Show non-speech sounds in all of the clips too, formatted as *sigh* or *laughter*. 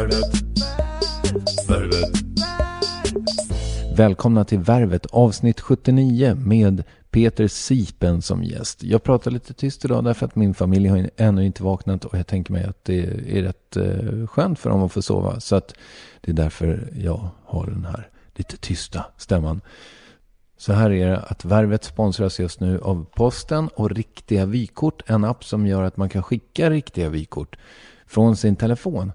Värvet. Värvet. Välkomna till Värvet avsnitt 79 med Peter Sipen som gäst. Jag pratar lite tyst idag därför att min familj har ännu inte vaknat och jag tänker mig att det är rätt eh, skönt för dem att få sova. Så att det är därför jag har den här lite tysta stämman. Så här är det att Värvet sponsras just nu av Posten och Riktiga Vykort. En app som gör att man kan skicka riktiga vykort från sin telefon.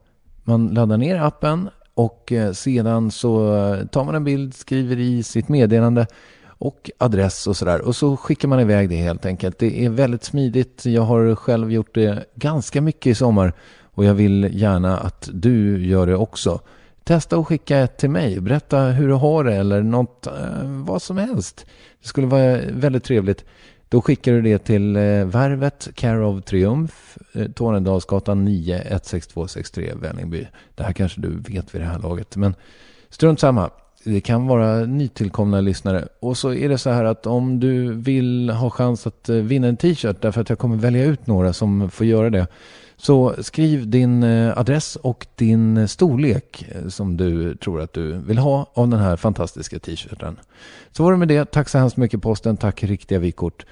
Man laddar ner appen och eh, sedan så eh, tar man en bild, skriver i sitt meddelande och adress och sådär. Och så skickar man iväg det helt enkelt. Det är väldigt smidigt. Jag har själv gjort det ganska mycket i sommar och jag vill gärna att du gör det också. Testa att skicka ett till mig. Berätta hur du har det eller något, eh, vad som helst. Det skulle vara väldigt trevligt. Då skickar du det till eh, Värvet, Care of Triumf, eh, Tornedalsgatan 9, 16263, Vällingby. Det här kanske du vet vid det här laget, men strunt samma. Det kan vara nytillkomna lyssnare. Och så är det så här att om du vill ha chans att eh, vinna en t-shirt, därför att jag kommer välja ut några som får göra det, så skriv din eh, adress och din eh, storlek eh, som du tror att du vill ha av den här fantastiska t-shirten. Så var det med det. Tack så hemskt mycket posten. Tack riktiga vykort.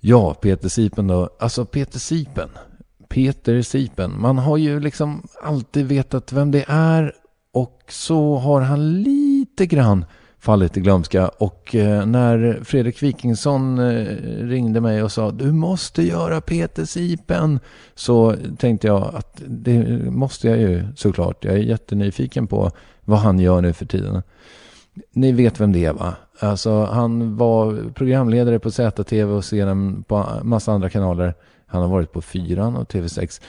Ja, Peter Sipen då. Alltså Peter Sipen. Peter Sipen. Man har ju liksom alltid vetat vem det är och så har han lite grann fallit i glömska. Och eh, när Fredrik Wikingsson eh, ringde mig och sa du måste göra Peter Sipen så tänkte jag att det måste jag ju såklart. Jag är jättenyfiken på vad han gör nu för tiden. Ni vet vem det är va? Alltså han var programledare på ZTV och sedan på massa andra kanaler. Han har varit på Fyran och TV6.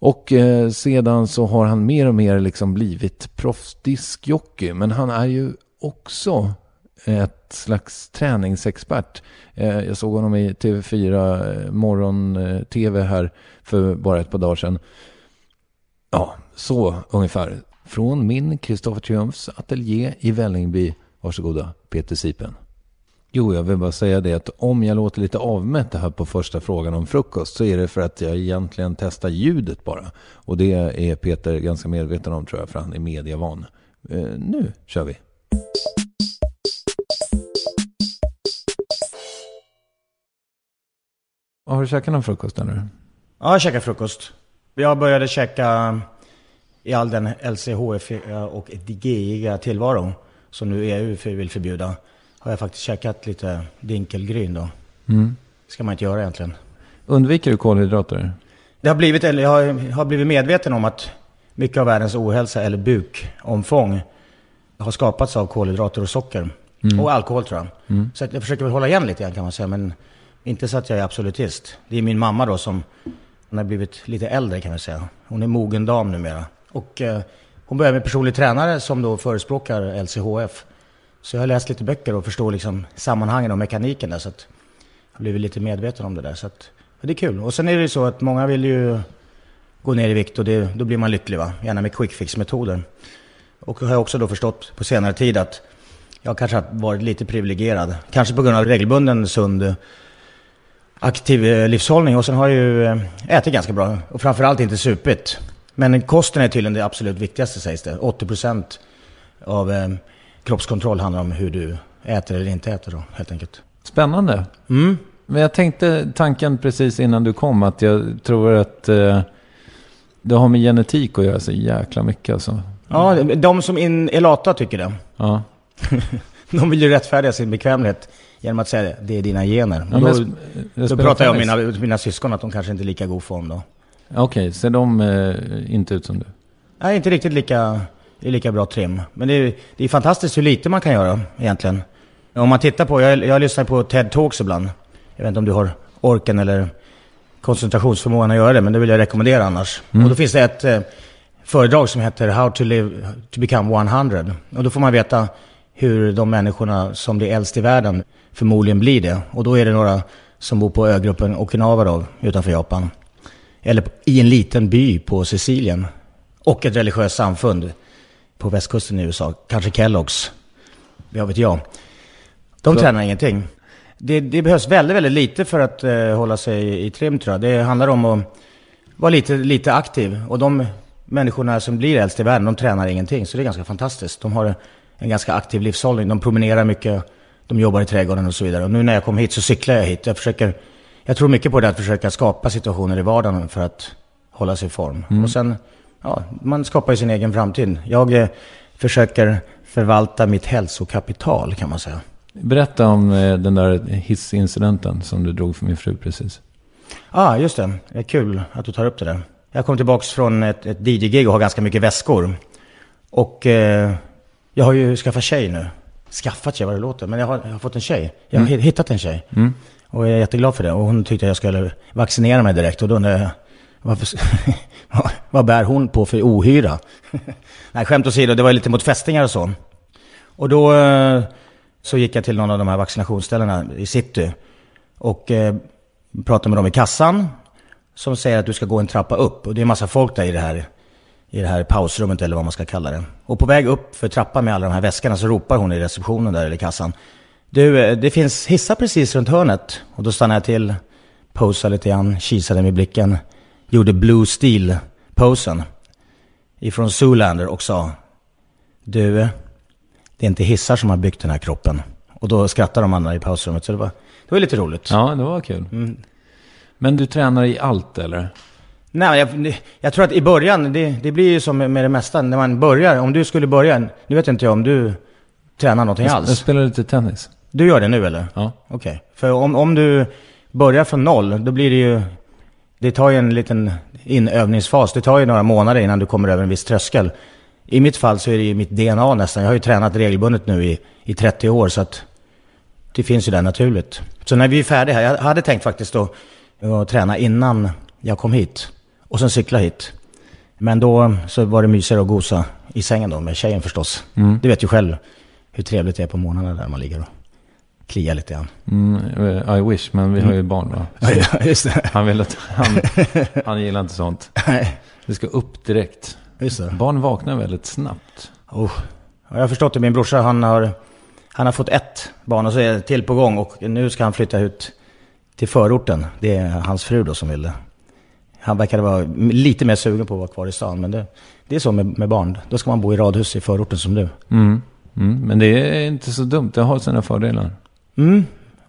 Och eh, sedan så har han mer och mer liksom blivit proffsdiskjockey. Men han är ju också ett slags träningsexpert. Eh, jag såg honom i TV4 eh, morgon-TV eh, här för bara ett par dagar sedan. Ja, så ungefär. Från min Kristoffer Triumfs ateljé i Vällingby. Varsågoda, Peter Sipen. Jo, jag vill bara säga det att om jag låter lite avmätt här på första frågan om frukost så är det för att jag egentligen testar ljudet bara. Och det är Peter ganska medveten om tror jag, för han är medievan. Eh, nu kör vi. Har du käkat någon frukost eller? Ja, jag käkade frukost. Jag började käka i all den LCHF och DGIga tillvaro som nu EU vill förbjuda. Har jag faktiskt käkat lite dinkelgryn då. Mm. Det ska man inte göra egentligen. Undviker du kolhydrater? Det har blivit, eller jag har, har blivit medveten om att mycket av världens ohälsa eller bukomfång har skapats av kolhydrater och socker. Mm. Och alkohol tror jag. Mm. Så jag försöker väl hålla igen lite grann kan man säga. Men inte så att jag är absolutist. Det är min mamma då som hon har blivit lite äldre kan man säga. Hon är mogen dam numera. Och eh, hon började med personlig tränare som då förespråkar LCHF. Så jag har läst lite böcker och förstår liksom sammanhangen och mekaniken där. Så att jag har blivit lite medveten om det där. Så att, det är kul. Och sen är det ju så att många vill ju gå ner i vikt och det, då blir man lycklig va. Gärna med quick fix-metoder. Och har jag också då förstått på senare tid att jag kanske har varit lite privilegierad. Kanske på grund av regelbunden sund aktiv eh, livshållning. Och sen har jag ju eh, ätit ganska bra. Och framförallt inte supit. Men kosten är tydligen det absolut viktigaste sägs det. 80% av eh, kroppskontroll handlar om hur du äter eller inte äter då, helt enkelt. Spännande. Mm. Men jag tänkte tanken precis innan du kom att jag tror att eh, det har med genetik att göra så jäkla mycket alltså. Ja, de som in, är lata tycker det. Ja. *laughs* De vill ju rättfärdiga sin bekvämlighet genom att säga det är dina gener. Ja, då, det då pratar jag om mina, mina syskon att de kanske inte är lika god form då. Okej, ser de eh, inte ut som du? Nej, inte riktigt lika, lika bra trim. Men det är, det är fantastiskt hur lite man kan göra egentligen. Om man tittar på, jag, jag lyssnar på TED Talks ibland. Jag vet inte om du har orken eller koncentrationsförmågan att göra det, men det vill jag rekommendera annars. Och då finns det ett eh, föredrag som heter How to live to become 100. Och då får man veta hur de människorna som blir äldst i världen förmodligen blir det. Och då är det några som bor på ögruppen Okinawa då, utanför Japan. Eller i en liten by på Sicilien. Och ett religiöst samfund på västkusten i USA. Kanske Kelloggs. Vad vet jag. De Så- tränar ingenting. Det, det behövs väldigt, väldigt lite för att eh, hålla sig i trim tror jag. Det handlar om att vara lite, lite aktiv. Och de människorna som blir äldst i världen, de tränar ingenting. Så det är ganska fantastiskt. De har en ganska aktiv livshållning. De promenerar mycket, de jobbar i trädgården och så vidare. Och nu när jag kom hit så cyklar jag hit. Jag försöker, jag tror mycket på det att försöka skapa situationer i vardagen för att hålla sig i form. Och sen, ja, man skapar ju sin egen framtid. Jag eh, försöker förvalta mitt hälsokapital kan man säga. Berätta om eh, den där hissincidenten som du drog för min fru precis. Ja, ah, just det. Det är kul att du tar upp det där. Jag kom tillbaka från ett, ett DJ-gig och har ganska mycket väskor. Och eh, jag har ju skaffat tjej nu. Skaffat tjej, vad det låter. Men jag har, jag har fått en tjej. Jag har Mm. hittat en tjej. Mm. Och jag är jätteglad för det. Och hon tyckte jag skulle vaccinera mig direkt. Och då undrar jag, varför, *laughs* vad- bär hon på för ohyra? *laughs* Nej, skämt åsido, det var lite mot fästingar och så. Och då eh, så gick jag till någon av de här vaccinationsställena i city. Och eh, pratade med dem i kassan. Som säger att du ska gå en trappa upp. Och det är en massa folk där i det här, i det här pausrummet eller vad man ska kalla det. Och på väg upp för trappan med alla de här väskorna så ropar hon i receptionen där eller i kassan. Du, eh, det finns hissar precis runt hörnet. Och då stannade jag till, posade lite grann, kisade med blicken. Gjorde Blue Steel-posen. Ifrån Zoolander och sa. Du, det är inte hissar som har byggt den här kroppen. Och då skrattade de andra i pausrummet. Så det var, det var lite roligt. Ja, det var kul. Mm. Men du tränar i allt eller? Nej, jag, jag tror att i början, det, det blir ju som med det mesta. När man börjar, om du skulle börja, nu vet inte jag om du tränar någonting Jag, jag alls. spelar lite tennis. Du gör det nu eller? Ja. Okej. För om, om du börjar från noll, då blir det ju... Det tar ju en liten inövningsfas. Det tar ju några månader innan du kommer över en viss tröskel. I mitt fall så är det ju mitt DNA nästan. Jag har ju tränat regelbundet nu i, i 30 år så att det finns ju där naturligt. Så när vi är färdiga här, jag hade tänkt faktiskt då att träna innan jag kom hit. Och sen cykla hit. Men då så var det mysigare att gosa i sängen då med tjejen förstås. Mm. Du vet ju själv hur trevligt det är på morgnarna där man ligger och kliar lite grann. Mm, I wish, men vi har ju barn va? Ja, just det. Han vill att, han, *laughs* han gillar inte sånt. Nej, Det ska upp direkt. just det. Barn vaknar väldigt snabbt. Oh. Ja, Jag har förstått det. Min brorsa han har, han har fått ett barn och så är det till på gång. Och nu ska han flytta ut till förorten. Det är hans fru då som vill det. Han verkade vara lite mer sugen på att vara kvar i stan. Men det, det är så med, med barn. Då ska man bo i radhus i förorten som du. Mm. Mm. Men det är inte så dumt. Det har sina fördelar Mm.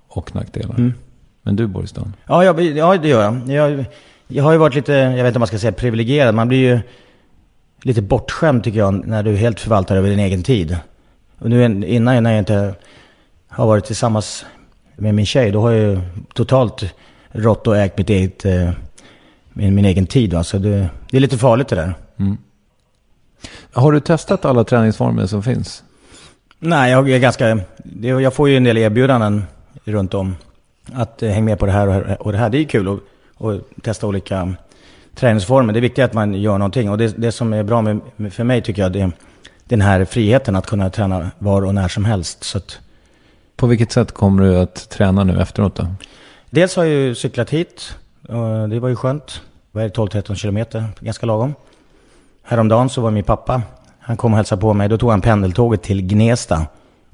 och nackdelar. Mm. Men du bor i stan. Ja, jag, ja, det gör jag. jag. Jag har ju varit lite, jag vet inte om man ska säga privilegierad. Man blir ju lite bortskämd tycker jag när du helt förvaltar över din egen tid. Och nu innan när jag inte har varit tillsammans med min tjej, då har jag ju totalt rått och ägt mitt eget, eh, min, min egen tid. Va? Så det, det är lite farligt det där. Mm. Har du testat alla träningsformer som finns? Nej, jag är ganska... Jag får ju en del erbjudanden runt om. Att eh, hänga med på det här och och det här. Det är kul att, att testa olika träningsformer. Det är viktigt att man gör någonting. Och det, det som är bra med- för mig tycker jag, det är den här friheten att kunna träna var och när som helst. Så att, På vilket sätt kommer du att träna nu efteråt då? dels har jag ju cyklat hit. Och det var ju skönt. Vad är det, 12-13 kilometer? Ganska lagom. Häromdagen så var min pappa, han kom och hälsade på mig. Då tog han pendeltåget till Gnesta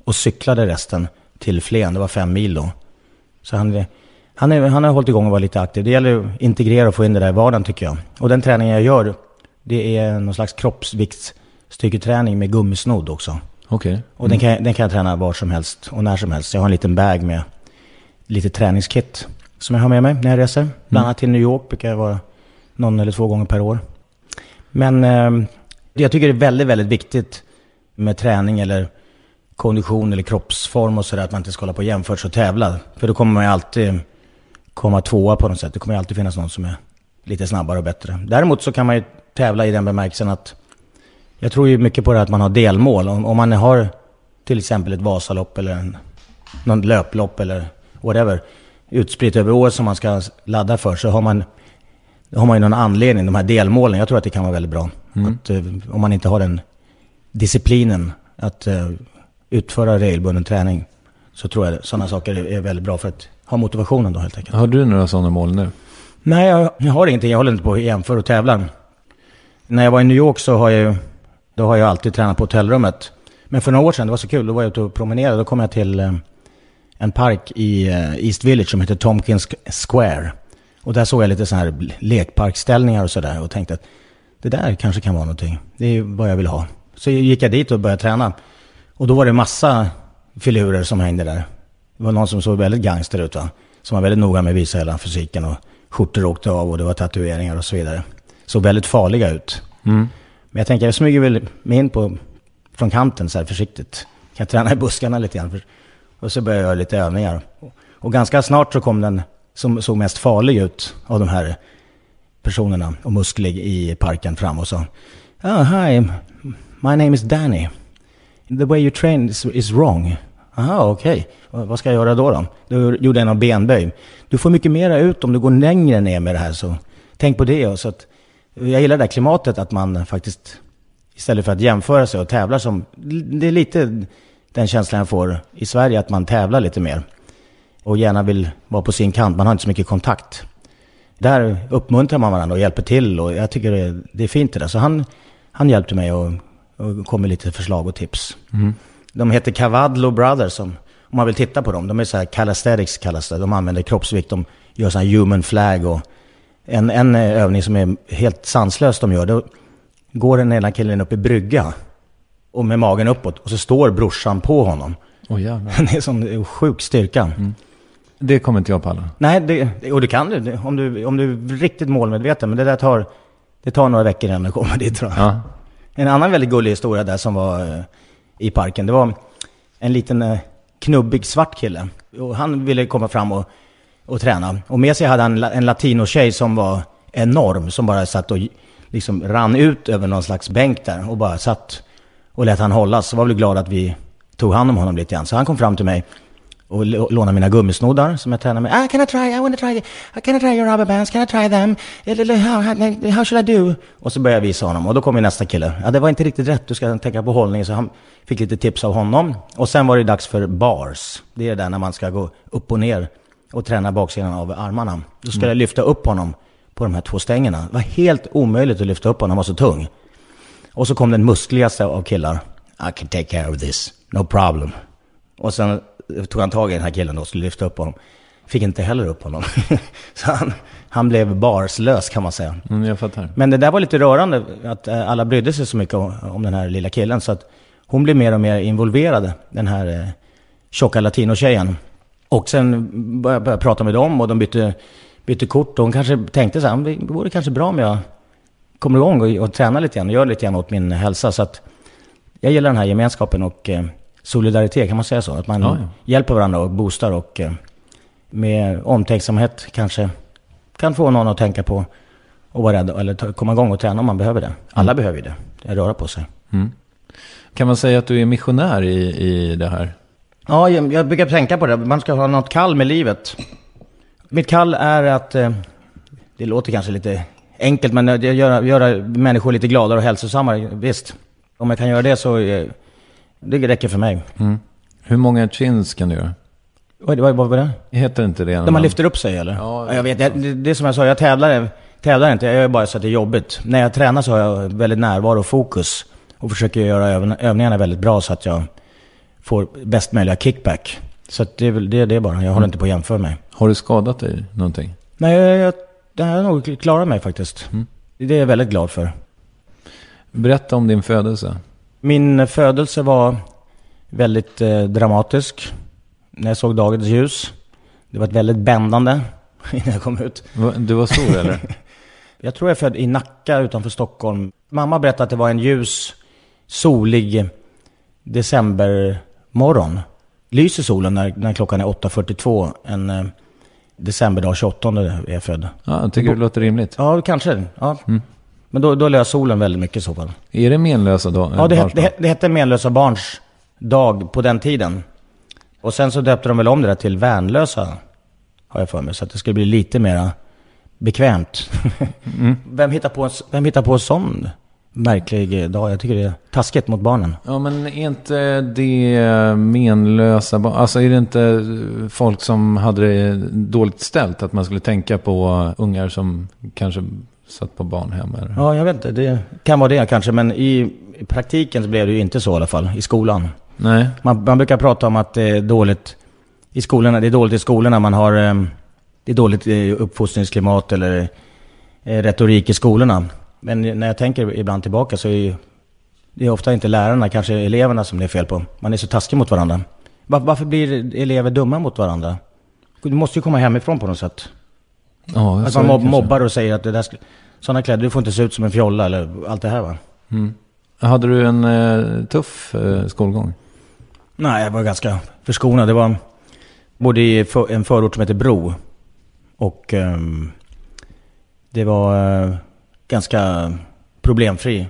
och cyklade resten till Flen. Det var fem mil då. Så han, han, är, han har hållit igång och varit lite aktiv. Det gäller att integrera och få in det där i vardagen tycker jag. Och den träningen jag gör, det är någon slags kroppsviktsstyrketräning med gummisnodd också. Okej. Och den, kan, den kan jag träna var som helst och när som helst. Jag har en liten bag med lite träningskit som jag har med mig när jag reser. Bland annat till New York brukar jag vara någon eller två gånger per år. Men eh, jag tycker det är väldigt, väldigt viktigt med träning eller kondition eller kroppsform och sådär. Att man inte ska hålla på och jämföra sig och tävla. För då kommer man ju alltid komma tvåa på något sätt. Det kommer ju alltid finnas någon som är lite snabbare och bättre. Däremot så kan man ju tävla i den bemärkelsen att jag tror ju mycket på det att man har delmål. Om, om man har till exempel ett Vasalopp eller en, någon löplopp eller whatever utspritt över året som man ska ladda för så har man, har man ju någon anledning, de här delmålen. Jag tror att det kan vara väldigt bra. Att, eh, om man inte har den disciplinen att eh, utföra regelbunden träning så tror jag sådana saker är, är väldigt bra för att ha motivationen då helt enkelt. Har du några sådana mål nu? Nej, jag, jag har ingenting. Jag håller inte på att jämföra och tävla. När jag var i New York så har jag då har jag alltid tränat på hotellrummet. Men för några år sedan, det var så kul, då var jag ute och promenerade. Då kom jag till eh, en park i East Village som heter Tompkins Square. Och där såg jag lite så här lekparkställningar och sådär och tänkte att det där kanske kan vara någonting. Det är vad jag vill ha. Så gick jag dit och började träna. Och då var det massa filurer som hängde där. Det var någon som såg väldigt gangster ut va. Som var väldigt noga med att visa hela fysiken och skjortor åkte av och det var tatueringar och så vidare. Såg väldigt farliga ut. Mm. Men jag tänker jag smyger väl mig in på från kanten så här försiktigt. Kan jag träna i buskarna lite grann. Och så började jag göra lite övningar. Och ganska snart så kom den som såg mest farlig ut av de här personerna och musklig i parken fram och sa oh, Hi, my name is Danny. The way you train is, is wrong. Aha, okej. Okay. Vad ska jag göra då då? Du gjorde en en benböj. Du får mycket mera ut om du går längre ner med det här. Så tänk på det. Så att, jag gillar det här klimatet att man faktiskt istället för att jämföra sig och tävla som... Det är lite den känslan jag får i Sverige, att man tävlar lite mer. Och gärna vill vara på sin kant. Man har inte så mycket kontakt. Där uppmuntrar man varandra och hjälper till och jag tycker det, det är fint det där. Så han, han hjälpte mig och, och kom med lite förslag och tips. Mm. De heter Cavadlo Brothers om, om man vill titta på dem. De är så här calisthenics kallas det. De använder kroppsvikt, de gör så här human flag och en, en övning som är helt sanslös de gör. Då går den ena killen upp i brygga och med magen uppåt och så står brorsan på honom. Oh, jävlar. *laughs* det är sån sjuk styrka. Mm. Det kommer inte jag palla. Nej, det, och det kan du om, du om du är riktigt målmedveten. Men det där tar, det tar några veckor innan du kommer dit tror jag. Ja. En annan väldigt gullig historia där som var eh, i parken. Det var en liten eh, knubbig svart kille. Och han ville komma fram och, och träna. Och med sig hade han en latino-tjej som var enorm. Som bara satt och liksom rann ut över någon slags bänk där. Och bara satt och lät han hållas. Så var väl glad att vi tog hand om honom lite grann. Så han kom fram till mig och låna mina gummisnoddar som jag tränar med. Ah, can I try? I want to try. Uh, can I try your rubber bands? Can I try them? How, how, how should I do? Och så började jag visa honom och då kom nästa kille. Ja, det var inte riktigt rätt. Du ska tänka på hållning. Så han fick lite tips av honom. Och sen var det dags för bars. Det är det där när man ska gå upp och ner och träna baksidan av armarna. Då ska mm. jag lyfta upp honom på de här två stängerna. Det var helt omöjligt att lyfta upp honom, han var så tung. Och så kom den muskligaste av killar. I can take care of this, no problem. Och sen tog han tag i den här killen och skulle lyfta upp honom. Fick inte heller upp honom. *laughs* så han, han blev barslös kan man säga. Mm, jag fattar. Men det där var lite rörande, att eh, alla brydde sig så mycket om, om den här lilla killen. Så att hon blev mer och mer involverad, den här eh, tjocka latinotjejen. Och sen började jag prata med dem och de bytte, bytte kort. Och hon kanske tänkte så här, det vore kanske bra om jag kommer igång och, och tränar lite grann och gör lite grann åt min hälsa. Så att jag gillar den här gemenskapen och eh, solidaritet, kan man säga så? Att man ja, ja. hjälper varandra och boostar och eh, med omtänksamhet kanske kan få någon att tänka på och vara rädd eller komma igång och träna om man behöver det. Alla mm. behöver ju det, röra på sig. Mm. Kan man säga att du är missionär i, i det här? Ja, jag, jag brukar tänka på det. Man ska ha något kall med livet. Mitt kall är att, eh, det låter kanske lite enkelt, men att göra, göra människor lite gladare och hälsosammare, visst. Om jag kan göra det så eh, det räcker för mig. Mm. Hur många chins kan du göra? Vad, vad, vad var det? Heter inte det? När man lyfter upp sig eller? Ja, jag vet. Det, det är som jag sa, jag tävlar, tävlar inte. Jag gör bara så att det är jobbigt. När jag tränar så har jag väldigt närvaro och fokus. Och försöker göra övningarna väldigt bra så att jag får bäst möjliga kickback. Så det är väl det, det är bara. Jag håller mm. inte på att jämföra mig. Har du skadat dig någonting? Nej, jag, jag, det har nog klarat mig faktiskt. Mm. Det är jag väldigt glad för. Berätta om din födelse. Min födelse var väldigt eh, dramatisk. När jag såg dagens ljus. Det var ett väldigt bändande *laughs* innan jag kom ut. Du var stor *laughs* eller? jag tror jag är född i Nacka utanför Stockholm. Mamma berättade att det var en ljus, solig decembermorgon. Lyser solen när, när klockan är 8.42 en eh, decemberdag 28 är jag född. Ja, jag tycker det låter rimligt. Ja, kanske. Ja. Mm. Men då, då lös solen väldigt mycket i så fall. Är det menlösa dag? Ja, det, det, det hette menlösa barns dag på den tiden. Och sen så döpte de väl om det där till värnlösa, har jag för mig. Så att det skulle bli lite mera bekvämt. Mm. *laughs* vem, hittar på en, vem hittar på en sån märklig dag? Jag tycker det är taskigt mot barnen. Ja, men är inte det menlösa barn? Alltså är det inte folk som hade det dåligt ställt? Att man skulle tänka på ungar som kanske satt på barnhem? Eller? Ja, jag vet inte. Det kan vara det kanske. Men i, praktiken så blev det ju inte så i alla fall, i skolan. Nej. Man, man brukar prata om att det är dåligt i skolorna. Det är dåligt i skolorna. Man har, eh, det är dåligt uppfostringsklimat eller eh, retorik i skolorna. Men när jag tänker ibland tillbaka så är det är ofta inte lärarna, kanske eleverna som det är fel på. Man är så taskig mot varandra. varför blir elever dumma mot varandra? Du måste ju komma hemifrån på något sätt. Ja, att man mob mobbar och säger att det där sådana kläder, du får inte se ut som en fjolla eller allt det här va. Mm. Hade du en eh, tuff eh, skolgång? Nej, jag var ganska förskonad. Det var både i för, en förort som heter Bro och ehm, det var eh, ganska problemfri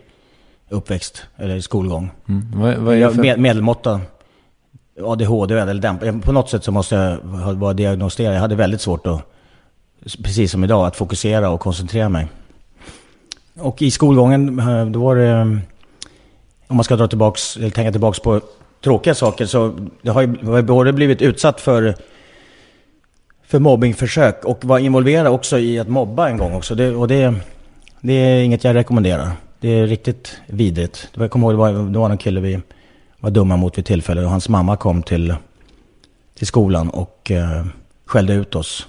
uppväxt, eller skolgång. Mm. Vad, vad är för... med, medelmåtta ADHD eller dämp. På något sätt så måste jag vara diagnostiserad. Jag hade väldigt svårt att, precis som idag, att fokusera och koncentrera mig. Och i skolgången, eh, då var det, eh, om man ska dra tillbaks, eller tänka tillbaks på tråkiga saker, så det har jag har ju både blivit utsatt för, för mobbingförsök och var involverad också i att mobba en gång också. Det, och det, det är inget jag rekommenderar. Det är riktigt vidrigt. Jag kommer ihåg, det var, det var någon kille vi var dumma mot vid tillfälle och hans mamma kom till, till skolan och eh, skällde ut oss.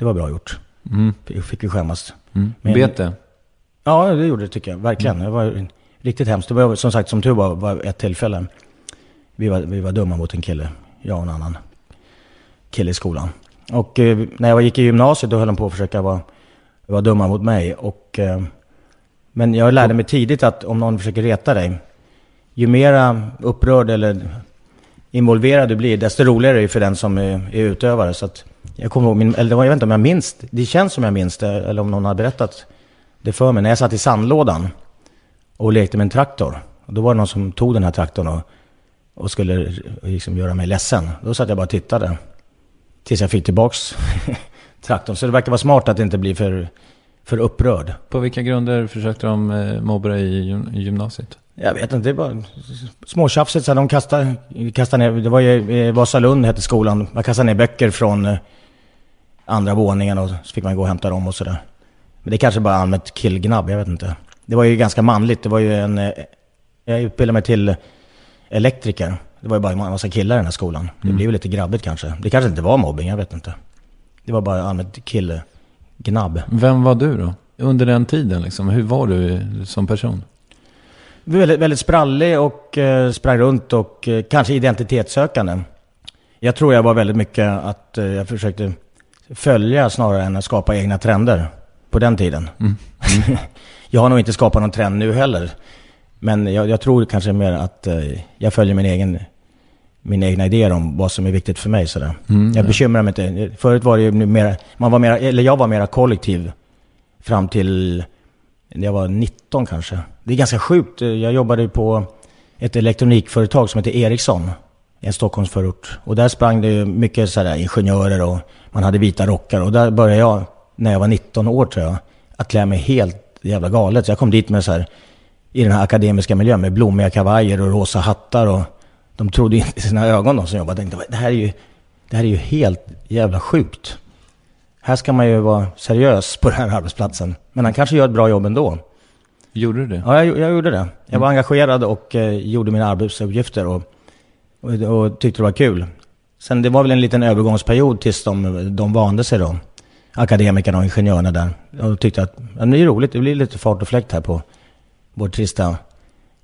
Det var bra gjort. Mm. Fick- Fick vi skämmas. Mm. Men- Bet det? Ja, det gjorde det tycker jag. Verkligen. Det var riktigt hemskt. Det var som sagt, som tur var, var ett tillfälle. Vi var, vi var dumma mot en kille. Jag och en annan kille i skolan. Och eh, när jag gick i gymnasiet då höll de på att försöka vara, vara dumma mot mig. Och, eh, men jag lärde mig tidigt att om någon försöker reta dig, ju mera upprörd eller involverad du blir, desto roligare är det för den som är, är utövare. Så att jag kommer ihåg, min, eller jag vet inte om jag minns, det känns som jag minns det, eller om någon har berättat det för mig. När jag satt i sandlådan och lekte med en traktor. Och då var det någon som tog den här traktorn och, och skulle liksom göra mig ledsen. Då satt jag bara och tittade. Tills jag fick tillbaks *laughs* traktorn. Så det verkar vara smart att inte bli för, för upprörd. På vilka grunder försökte de eh, mobba dig i gymnasiet? Jag vet inte, det var småtjafsigt. Så de kastade, kastade ner, det var ju i Vasalund hette skolan. Man kastade ner böcker från eh, andra våningen och så fick man gå och hämta dem och sådär. Men det är kanske bara allmänt killgnabb, jag vet inte. Det var ju ganska manligt. Det var ju en... eh, Jag utbildade mig till elektriker. Det var ju bara en massa killar i den här skolan. Det blev ju lite grabbigt kanske. Det kanske inte var mobbing, jag vet inte. Det var bara allmänt killgnabb. Vem var du då? Under den tiden liksom, hur var du som person? Väldigt, väldigt sprallig och eh, sprang runt och eh, kanske identitetssökande. Jag tror jag var väldigt mycket att eh, jag försökte följa snarare än att skapa egna trender på den tiden. *laughs* jag har nog inte skapat någon trend nu heller. Men jag, jag tror kanske mer att eh, jag följer min egen, mina egna idéer om vad som är viktigt för mig. Sådär. Mm, jag bekymrar mig inte. Förut var det ju mer, man var mera, eller jag var mera kollektiv fram till när jag var 19 kanske. Det är ganska sjukt. Jag jobbade ju på ett elektronikföretag som heter Ericsson en Stockholmsförort. Och där sprang det ju mycket sådär ingenjörer och man hade vita rockar. Och där började jag, när jag var 19 år tror jag, att klä mig helt jävla galet. Så jag kom dit med så här, i den här akademiska miljön med blommiga kavajer och rosa hattar. Och de trodde inte i sina ögon de som jobbade. Jag tänkte, det här är ju, det här är ju helt jävla sjukt. Här ska man ju vara seriös på den här arbetsplatsen. Men han kanske gör ett bra jobb ändå. Gjorde du det? Ja, jag, jag gjorde det. Jag var engagerad och eh, gjorde mina arbetsuppgifter och, och, och tyckte det var kul. Sen det var väl en liten övergångsperiod tills de, de vande sig då. Akademikerna och ingenjörerna där. Och tyckte att ja, det är roligt, det blir lite fart och fläkt här på vår trista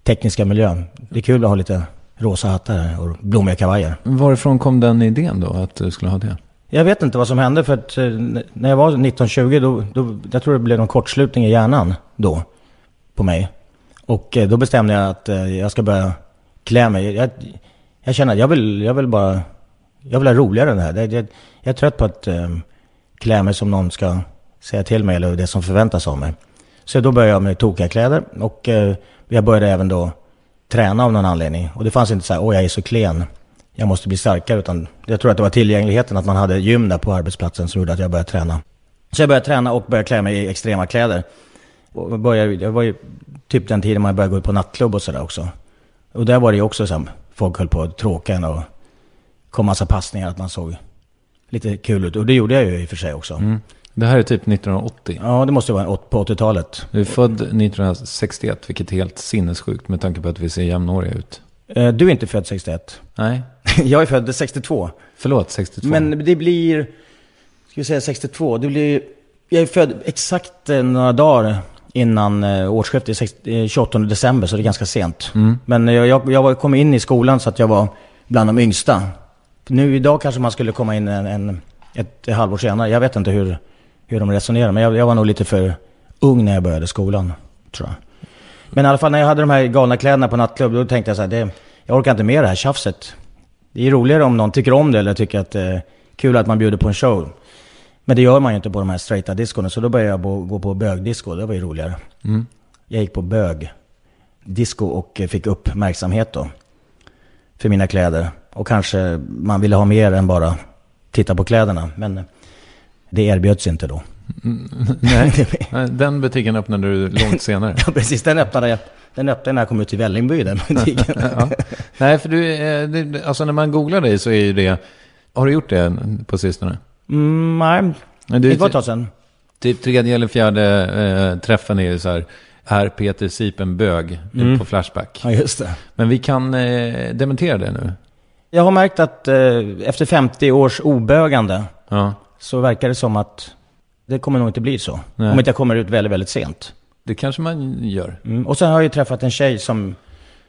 tekniska miljö. Det är kul att ha lite rosa hattar och blommiga kavajer. Varifrån kom den idén då, att du skulle ha det? Jag vet inte vad som hände för att eh, när jag var 19-20 då, då, jag tror det blev någon kortslutning i hjärnan då. På mig. Och eh, då bestämde jag att eh, jag ska börja klä mig. Jag, jag känner att jag vill, jag vill bara, jag vill ha roligare än det här. Jag, Jag, jag är trött på att eh, klä mig som någon ska säga till mig eller det som förväntas av mig. Så då började jag med tokiga kläder och eh, jag började även då träna av någon anledning. Och det fanns inte så här, åh jag är så klen, jag måste bli starkare. Utan jag tror att det var tillgängligheten, att man hade gym där på arbetsplatsen som gjorde att jag började träna. Så jag började träna och började klä mig i extrema kläder. Och började, jag var ju typ den tiden man började gå ut på nattklubb och sådär också. Och där var det ju också så folk höll på att tråka en och kom massa passningar, att man såg lite kul ut. Och det gjorde jag ju i och för sig också. Mm. Det här är typ 1980. Ja, det måste vara på 80-talet. Du är född 1961, vilket är helt sinnessjukt med tanke på att vi ser jämnåriga ut. Eh, Du är inte född 61. Nej, *laughs* Jag är född 62. förlåt, 62. Men det blir, ska vi säga 62, det blir, jag är född exakt några dagar innan eh, årsskiftet, sex- eh, 28 december, så det är ganska sent. Men jag, jag, jag var- kom in i skolan så att jag var bland de yngsta. Nu idag kanske man skulle komma in en, en, ett, ett halvår senare. Jag vet inte hur, hur de resonerar, men jag, jag var nog lite för ung när jag började skolan, tror jag. Men i alla fall när jag hade de här galna kläderna på nattklubb, då tänkte jag så här, det, jag orkar inte med det här tjafset. Det är roligare om någon tycker om det eller tycker att det är kul att man bjuder på en show. Men det gör man ju inte på de här straighta diskorna, så då började jag bo, gå på bögdisco, det var ju roligare. Mm. Jag gick på bögdisco och fick uppmärksamhet då. För mina kläder. Och kanske man ville ha mer än bara titta på kläderna. Men det erbjöds inte då. *laughs* Nej, den butiken öppnade du långt senare. Ja, precis. Den öppnade jag. Den öppnade när jag kom ut till Vällingby, den butiken. *laughs* ja. Nej, för du, eh, alltså när man googlar dig så är ju det... Har du gjort det på sistone? Mm, nej, du, det var ett tag sedan. Typ tredje eller fjärde eh, träffen är ju så här. Är Peter Sipen bög Mm. på Flashback? Ja, just det. Men vi kan eh, dementera det nu. Jag har märkt att eh, efter 50 års obögande Ja, så verkar det som att det kommer nog inte bli så. Nej. Om inte jag kommer ut väldigt, väldigt sent. det kanske man gör. Mm. Och sen har jag ju träffat en tjej som,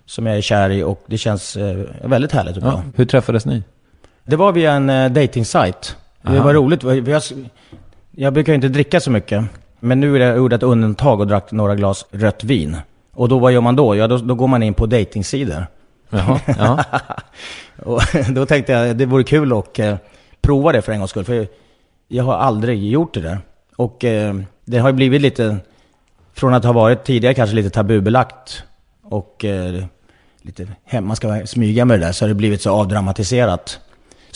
som jag är kär i och det känns eh, väldigt härligt och bra. Ja. Hur träffades ni? Det var via en uh, dating-sajt. Det var roligt. Jag, jag brukar ju inte dricka så mycket. Men nu är det gjorde ett undantag och drack några glas rött vin. Och då, vad gör man då? Ja, då, då går man in på datingsidor. Jaha, ja. *laughs* Och då tänkte jag det vore kul att eh, prova det för en gångs skull. För jag har aldrig gjort det där. Och eh, det har ju blivit lite, från att ha varit tidigare kanske lite tabubelagt och eh, lite hem, man ska smyga med det där, så har det blivit så avdramatiserat.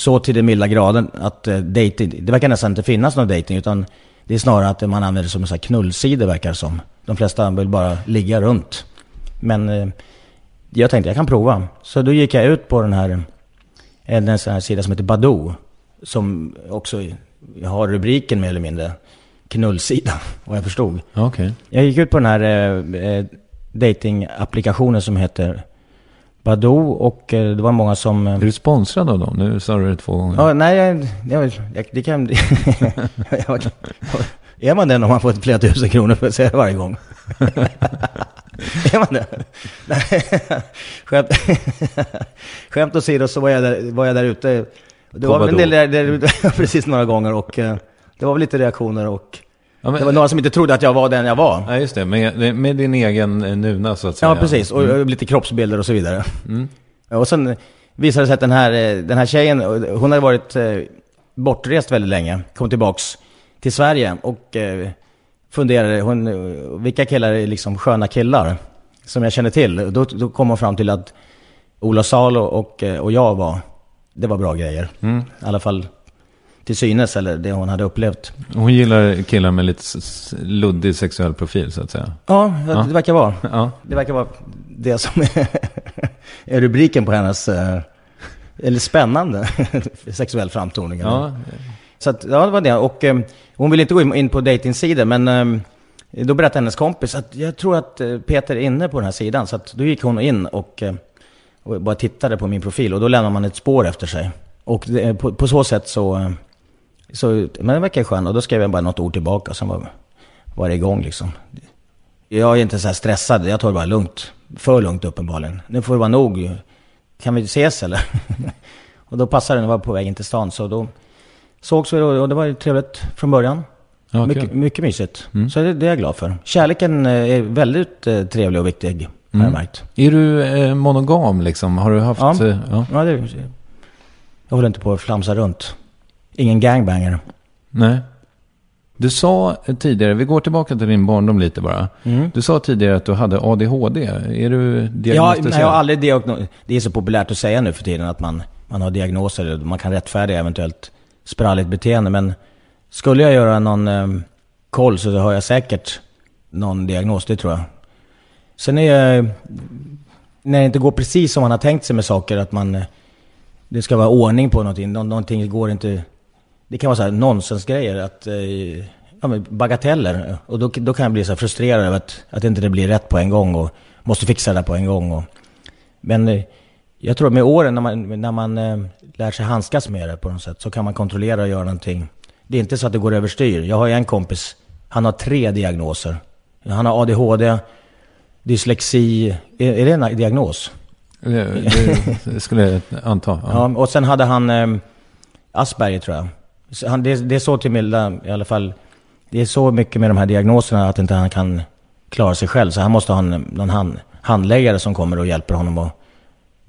Så till den milda graden att eh, dating, det verkar nästan inte finnas någon dating utan det är snarare att man använder det som en sån här knullsida verkar det som. De flesta vill bara ligga runt. Men eh, jag tänkte jag kan prova. Så då gick jag ut på den här, en, en sån här sida som heter Badoo. Som också har rubriken mer eller mindre knullsida, *laughs* vad jag förstod. Okej. Jag gick ut på den här eh, eh, datingapplikationen som heter Badoo och eh, det var många som... Eh, Är du sponsrad av dem? Nu sa du det två gånger. ja, nej, jag, jag, jag, det kan... jag, *laughs* är man den om man får flera tusen kronor för att säga det varje gång? *laughs* är man det? *laughs* Skämt, skämt åsido så var jag där, var jag där ute. Det var väl en del där, där, precis några gånger och eh, det var väl lite reaktioner och Ja, men- det var några som inte trodde att jag var den jag var. Ja, just det. Med, med din egen eh, nuna så att säga. Ja, precis. Och och lite kroppsbilder och så vidare. Och sen visade det sig att den här, eh, den här tjejen, hon hade varit eh, bortrest väldigt länge. Kom tillbaks till Sverige och eh, funderade, hon, eh, vilka killar är liksom sköna killar? Som jag känner till. Då, då kom hon fram till att Ola Salo och, eh, och jag var, det var bra grejer. I alla fall till synes, eller det hon hade upplevt. Hon gillar killar med lite luddig sexuell profil så att säga. Ja, det verkar vara. Ja. Det verkar vara det som är, är rubriken på hennes, eh, eller spännande, *laughs* sexuell framtoning. Ja, Så att, ja, det var det. Och eh, hon ville inte gå in- på dejtingsidor, men eh, då berättade hennes kompis att jag tror att eh, Peter är inne på den här sidan. Så att då gick hon in och, och bara tittade på min profil och då lämnar man ett spår efter sig. Och det, på, på så sätt så, så, men det verkar skön. Och då skrev jag bara något ord tillbaka, sen var, var det igång liksom. Jag är inte så här stressad, jag tar det bara lugnt. För lugnt uppenbarligen. Nu får det vara nog. Kan vi ses eller? *laughs* och då passade det, jag var på väg in till stan. Så då sågs vi och det var trevligt från början. ja mycket. Mm. mycket mysigt. Så det, det är jag glad för. Kärleken eh, är väldigt eh, trevlig och viktig, har Mm. jag märkt. Är du eh, monogam liksom? Har du haft... Ja. eh, ja. Ja, det, jag håller inte på att flamsa runt. Ingen gangbanger. Nej. Du sa tidigare, vi går tillbaka till din barndom lite bara. Mm. Du sa tidigare att du hade ADHD. Är du Ja, diagnostiserad? men jag har aldrig diagnos... Det är så populärt att säga nu för tiden att man, man har diagnoser. Man kan rättfärdiga eventuellt spralligt beteende. Men skulle jag göra någon eh, koll så har jag säkert någon diagnos, det tror jag. Sen är jag... När det inte går precis som man har tänkt sig med saker, att man... eh, Det ska vara ordning på någonting. Nå- Någonting går inte... Det kan vara så här nonsensgrejer, att... eh, Ja, men bagateller. Och då, då kan jag bli så frustrerad över att, att inte det blir rätt på en gång och måste fixa det på en gång. Och, men eh, jag tror att med åren när man, när man eh, lär sig handskas med det på något sätt så kan man kontrollera och göra någonting. Det är inte så att det går överstyr. Jag har ju en kompis, han har tre diagnoser. Han har ADHD, dyslexi. Är, är det en diagnos? Det, det skulle jag anta. Ja. Ja, och sen hade han eh, Asperger tror jag. Han, det, det är så till milda, i alla fall. Det är så mycket med de här diagnoserna att inte han kan klara sig själv. Så han måste ha en, någon hand, handläggare som kommer och hjälper honom. Och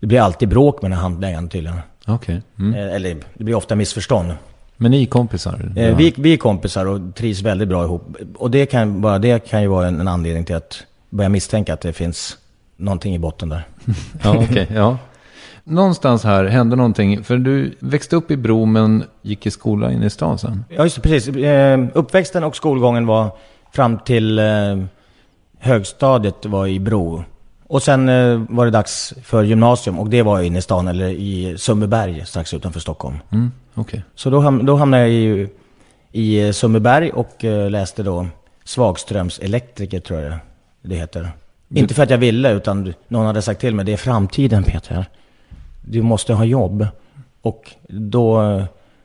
det blir alltid bråk med den här handläggaren tydligen. Okej. Mm. Eh, Eller det blir ofta missförstånd. Men ni är kompisar? Eh, vi, vi är kompisar och trivs väldigt bra ihop. Och det kan, bara det kan ju vara en, en anledning till att börja misstänka att det finns någonting i botten där. *laughs* Ja, okej. ja. Någonstans här hände någonting. För du växte upp i Bro men gick i skola inne i stan sen. Ja, just det, precis. Eh, uppväxten och skolgången var fram till eh, högstadiet var i Bro. Och sen eh, var det dags för gymnasium och det var inne i stan, eller i Sundbyberg strax utanför Stockholm. Mm, okej. Så då, ham- då hamnade jag i, i Sundbyberg och eh, läste då svagströmselektriker tror jag det heter. Inte för att jag ville, utan någon hade sagt till mig, det är framtiden Peter. Du måste ha jobb. Och då eh,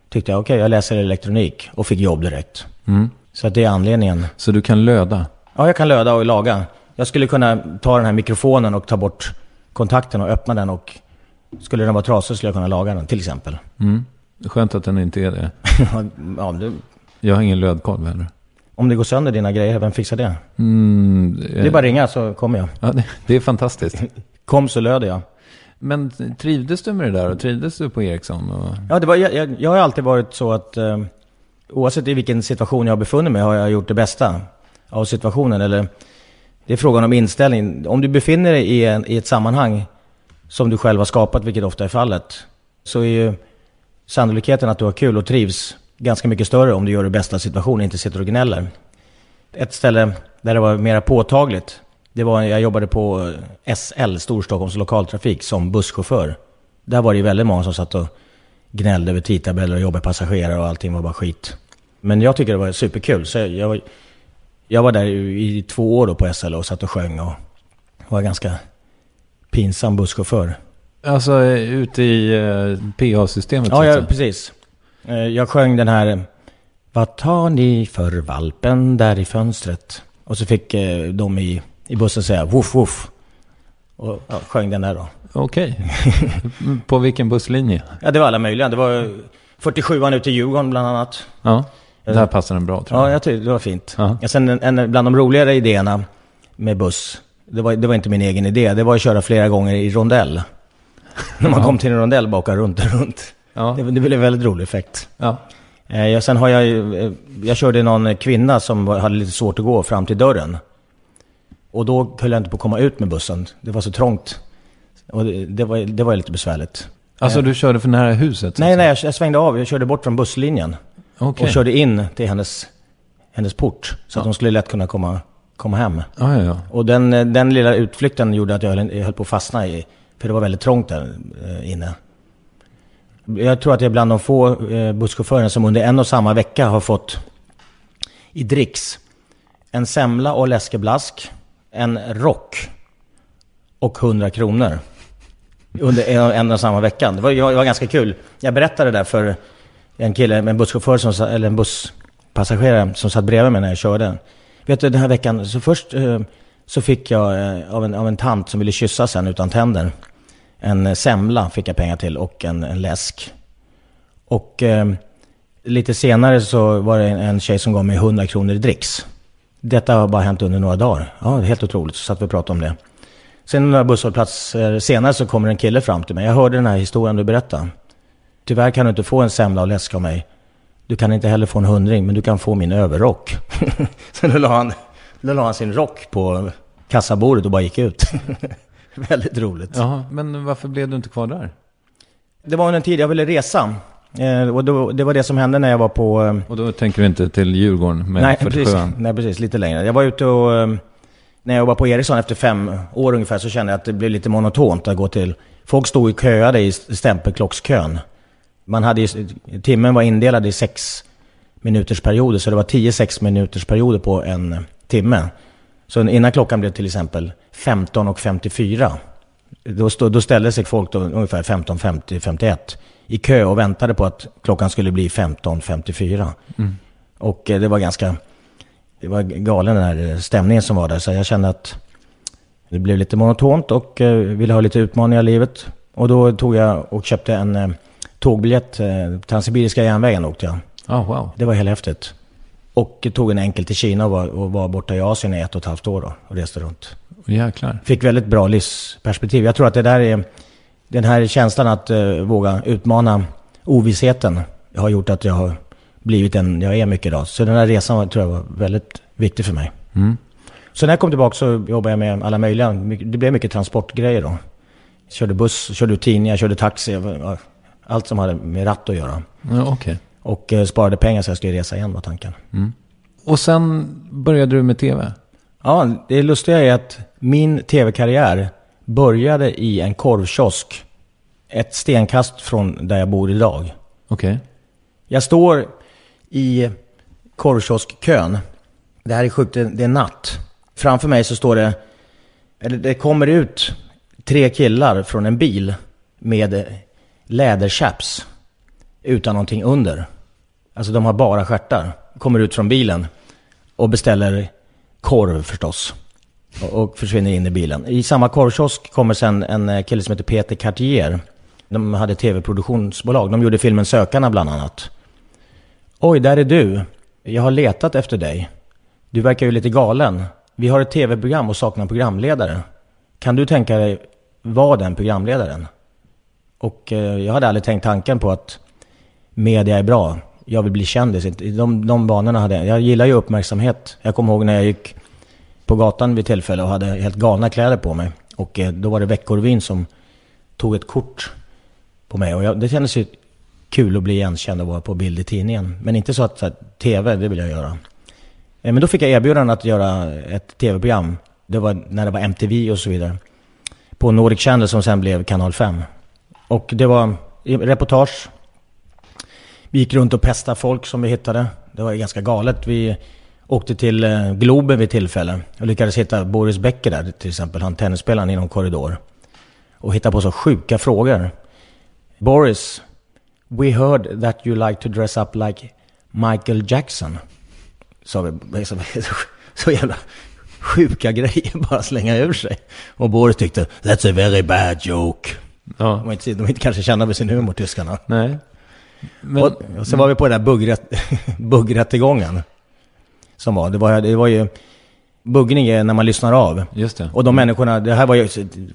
tyckte jag, okej jag läser elektronik och fick jobb direkt. Mm. Så det är anledningen. Så du kan löda? Ja, jag kan löda och laga. Jag skulle kunna ta den här mikrofonen och ta bort kontakten och öppna den och skulle den vara trasig skulle jag kunna laga den till exempel. Mm. Skönt att den inte är det. *laughs* ja, det, Jag har ingen lödkolv heller. om det går sönder dina grejer, vem fixar det? Mm, Det är bara att ringa så kommer jag. ja, det, det är fantastiskt. *laughs* Kom så löder jag. Men trivdes du med det där och trivdes du på Ericsson? Och... Ja, det var, jag, jag, jag har alltid varit så att eh, oavsett i vilken situation jag har befunnit mig har jag gjort det bästa av situationen. Eller, det är frågan om inställning. Om du befinner dig i, en, i ett sammanhang som du själv har skapat, vilket ofta är fallet, så är ju sannolikheten att du har kul och trivs ganska mycket större om du gör det bästa av situationen, inte sitter och gnäller. Ett ställe där det var mer påtagligt, det var jag jobbade på SL, Storstockholms lokaltrafik, som busschaufför. Där var det ju väldigt många som satt och gnällde över tidtabeller och jobbade passagerare och allting var bara skit. Men jag tycker det var superkul. Så jag, jag, var där i två år då på SL och satt och sjöng och var ganska pinsam busschaufför. Alltså eh, ute i eh, PA-systemet? Ja, ja, säga. precis. Eh, Jag sjöng den här Vad tar ni för valpen där i fönstret? Och så fick eh, de i, i bussen säga woof woof. Och ja, sjöng den där då. Okej. på vilken busslinje? Ja, det var alla möjliga. Det var 47an ut till Djurgården bland annat. Ja, där passar den bra tror Ja, jag. jag tyckte det var fint. Ja. Ja. Sen en, en, bland de roligare idéerna med buss, det var, det var inte min egen idé, det var att köra flera gånger i rondell. *laughs* När man Ja. kom till en rondell åka runt och *laughs* runt. Ja. Det, det blev en väldigt rolig effekt. Ja. Eh, sen har jag eh, jag körde någon kvinna som hade lite svårt att gå fram till dörren. Och då höll jag inte på att komma ut med bussen. Det var så trångt. Och det, det, var, det var lite besvärligt. Alltså du körde för nära huset? Nej, att nej, jag, jag svängde av. Jag körde bort från busslinjen. Okej. Och körde in till hennes, hennes port. Så att hon skulle lätt kunna komma, komma hem. Ja, ja, ja. Och den, eh, den lilla utflykten gjorde att jag höll, jag höll på att fastna i... För det var väldigt trångt där eh, inne. Jag tror att jag är bland de få eh, busschaufförer som under en och samma vecka har fått i dricks en semla och läskeblask, en rock och 100 kronor. Under en, en och samma vecka. Det var, det var ganska kul. Jag berättade det där för en kille, en busschaufför, som, eller en busspassagerare som satt bredvid mig när jag körde. Vet du, den här veckan, så först eh, så fick jag eh, av, en, av en tant som ville kyssa sen utan tänder. En eh, semla fick jag pengar till och en, en läsk. Och eh, lite senare så var det en, en tjej som gav mig 100 kronor i dricks. Detta har bara hänt under några dagar. Ja, helt otroligt. Så satt vi och pratade om det. Sen några busshållplatser senare så kommer en kille fram till mig. Jag hörde den här historien du berättade. Tyvärr kan du inte få en semla och läsk av mig. Du kan inte heller få en hundring, men du kan få min överrock. *laughs* så då la, han, då la han sin rock på kassabordet och bara gick ut. *laughs* Väldigt roligt. Jaha, men varför blev du inte kvar där? Det var under en tid jag ville resa. Eh, och då, det var det som hände när jag var på... Eh, Och då tänker du inte till Djurgården med nej, 47 precis, nej, precis. Lite längre. Jag var ute och... eh, När jag jobbade på Ericsson efter fem år ungefär så kände jag att det blev lite monotont att gå till... Folk stod och köade i stämpelklockskön. Man hade ju, timmen var indelad i sex minuters perioder, så det var tio sex minuters perioder på en timme. Så innan klockan blev till exempel 15.54, då, stod, då ställde sig folk då ungefär 15.50-51 i kö och väntade på att klockan skulle bli 15.54. Och eh, det var ganska, det var galen den här eh, stämningen som var där. Så jag kände att det blev lite monotont och eh, ville ha lite utmaningar i livet. Och då tog jag och köpte en tågbiljett, Transsibiriska järnvägen åkte jag. Ja, wow. Det var helt häftigt. Och tog en enkel till Kina och var, och var borta i Asien i ett och ett halvt år då, och reste runt. Jäklar. Fick väldigt bra livsperspektiv. Jag tror att det där är, den här känslan att uh, våga utmana ovissheten har gjort att jag har blivit den jag är mycket idag. Så den här resan tror jag var väldigt viktig för mig. Mm. Så när jag kom tillbaka så jobbade jag med alla möjliga, det blev mycket transportgrejer då. Körde buss, körde tidningar, körde taxi, allt som hade med ratt att göra. Ja, okej. Och eh, sparade pengar så jag skulle resa igen var tanken. Och sen började du med tv? Ja, det lustiga är att min tv-karriär började i en korvkiosk. Ett stenkast från där jag bor idag. Okej. Jag står i korvkioskkön. Det här är sjukt, det det är natt. Framför mig så står det, eller det kommer ut tre killar från en bil med läderchaps utan någonting under. Alltså de har bara stjärtar. Kommer ut från bilen och beställer korv förstås. Och, försvinner in i bilen. I samma korvkiosk kommer sen en eh, kille som heter Peter Cartier. De hade tv-produktionsbolag. De gjorde filmen Sökarna bland annat. Oj, där är du. Jag har letat efter dig. Du verkar ju lite galen. Vi har ett tv-program och saknar programledare. Kan du tänka dig vara den programledaren? Och eh, jag hade aldrig tänkt tanken på att media är bra. Jag vill bli kändis. De, de banorna hade jag. Jag gillar ju uppmärksamhet. Jag kommer ihåg när jag gick på gatan vid tillfälle och hade helt galna kläder på mig. Och eh, då var det Veckorevyn som tog ett kort på mig. Och jag, det kändes ju kul att bli igenkänd och vara på bild i tidningen. Men inte så att så här, TV, det vill jag göra. Eh, men då fick jag erbjudande att göra ett tv-program. Det var när det var MTV och så vidare. På Nordic Channel som sen blev Kanal 5. Och det var reportage. Vi gick runt och pestade folk som vi hittade. Det var ganska galet. Vi åkte till eh, Globen vid tillfälle och lyckades hitta Boris Becker där till exempel, han tennisspelaren i någon korridor. Och hitta på så sjuka frågor. Boris, we heard that you like to dress up like Michael Jackson. Sa vi, så, så, jävla sjuka grejer *laughs* bara slänga ur sig. Och Boris tyckte, that's a very bad joke. Ja. De är inte, de är inte kanske kända med sin humor, tyskarna. Nej. Men, Och, och så var vi på den där buggrätt, *laughs* buggrättegången. Som var, det var, det var ju... Buggning är när man lyssnar av. just det. Och de människorna, det här var ju,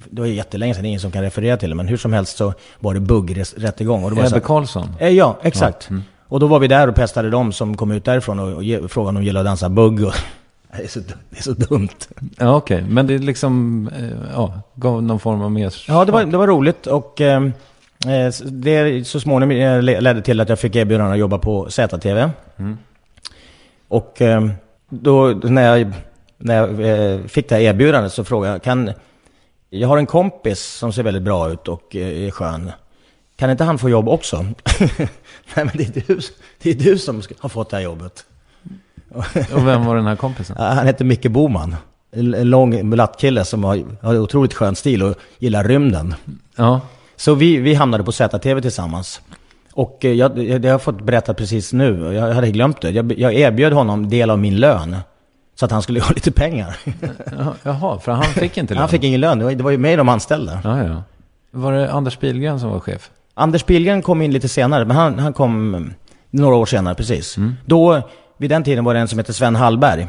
det var ju jättelänge sedan, ingen som kan referera till det. Men hur som helst så var det buggrättegång. Det så Ebbe här- Karlsson. Eh, Ja, exakt. Och då var vi där och pestade dem som kom ut därifrån och, och ge, frågade om de gillade att dansa bugg. Och, *laughs* det, är så, det är så dumt. Ja, okej. Men det liksom, eh, ja, gav någon form av mer... Ja, det var, det var roligt och eh, eh, det så småningom eh, le- ledde till att jag fick erbjudande att jobba på ZTV. Och eh, då när jag, när jag eh, fick det här erbjudandet så frågade jag, kan, jag har en kompis som ser väldigt bra ut och eh, är skön. Kan inte han få jobb också? *laughs* Nej men det är, du, det är du som har fått det här jobbet. Och vem var den här kompisen? *laughs* Han heter Micke Boman. En en lång mulattkille som har, har otroligt skön stil och gillar rymden. Ja, Så vi, vi hamnade på ZTV tillsammans. Och eh, jag, det har jag fått berätta precis nu, jag hade glömt det. Jag, jag erbjöd honom del av min lön. Så att han skulle *laughs* ha lite pengar. Ja, Jaha, för han fick inte lön? Han fick ingen lön, det var, det var ju med de anställda. Ja, ja. Var det Anders Pilgren som var chef? Anders Pilgren kom in lite senare, men han, han kom mm, några år senare precis. Då, vid den tiden var det en som heter Sven Hallberg.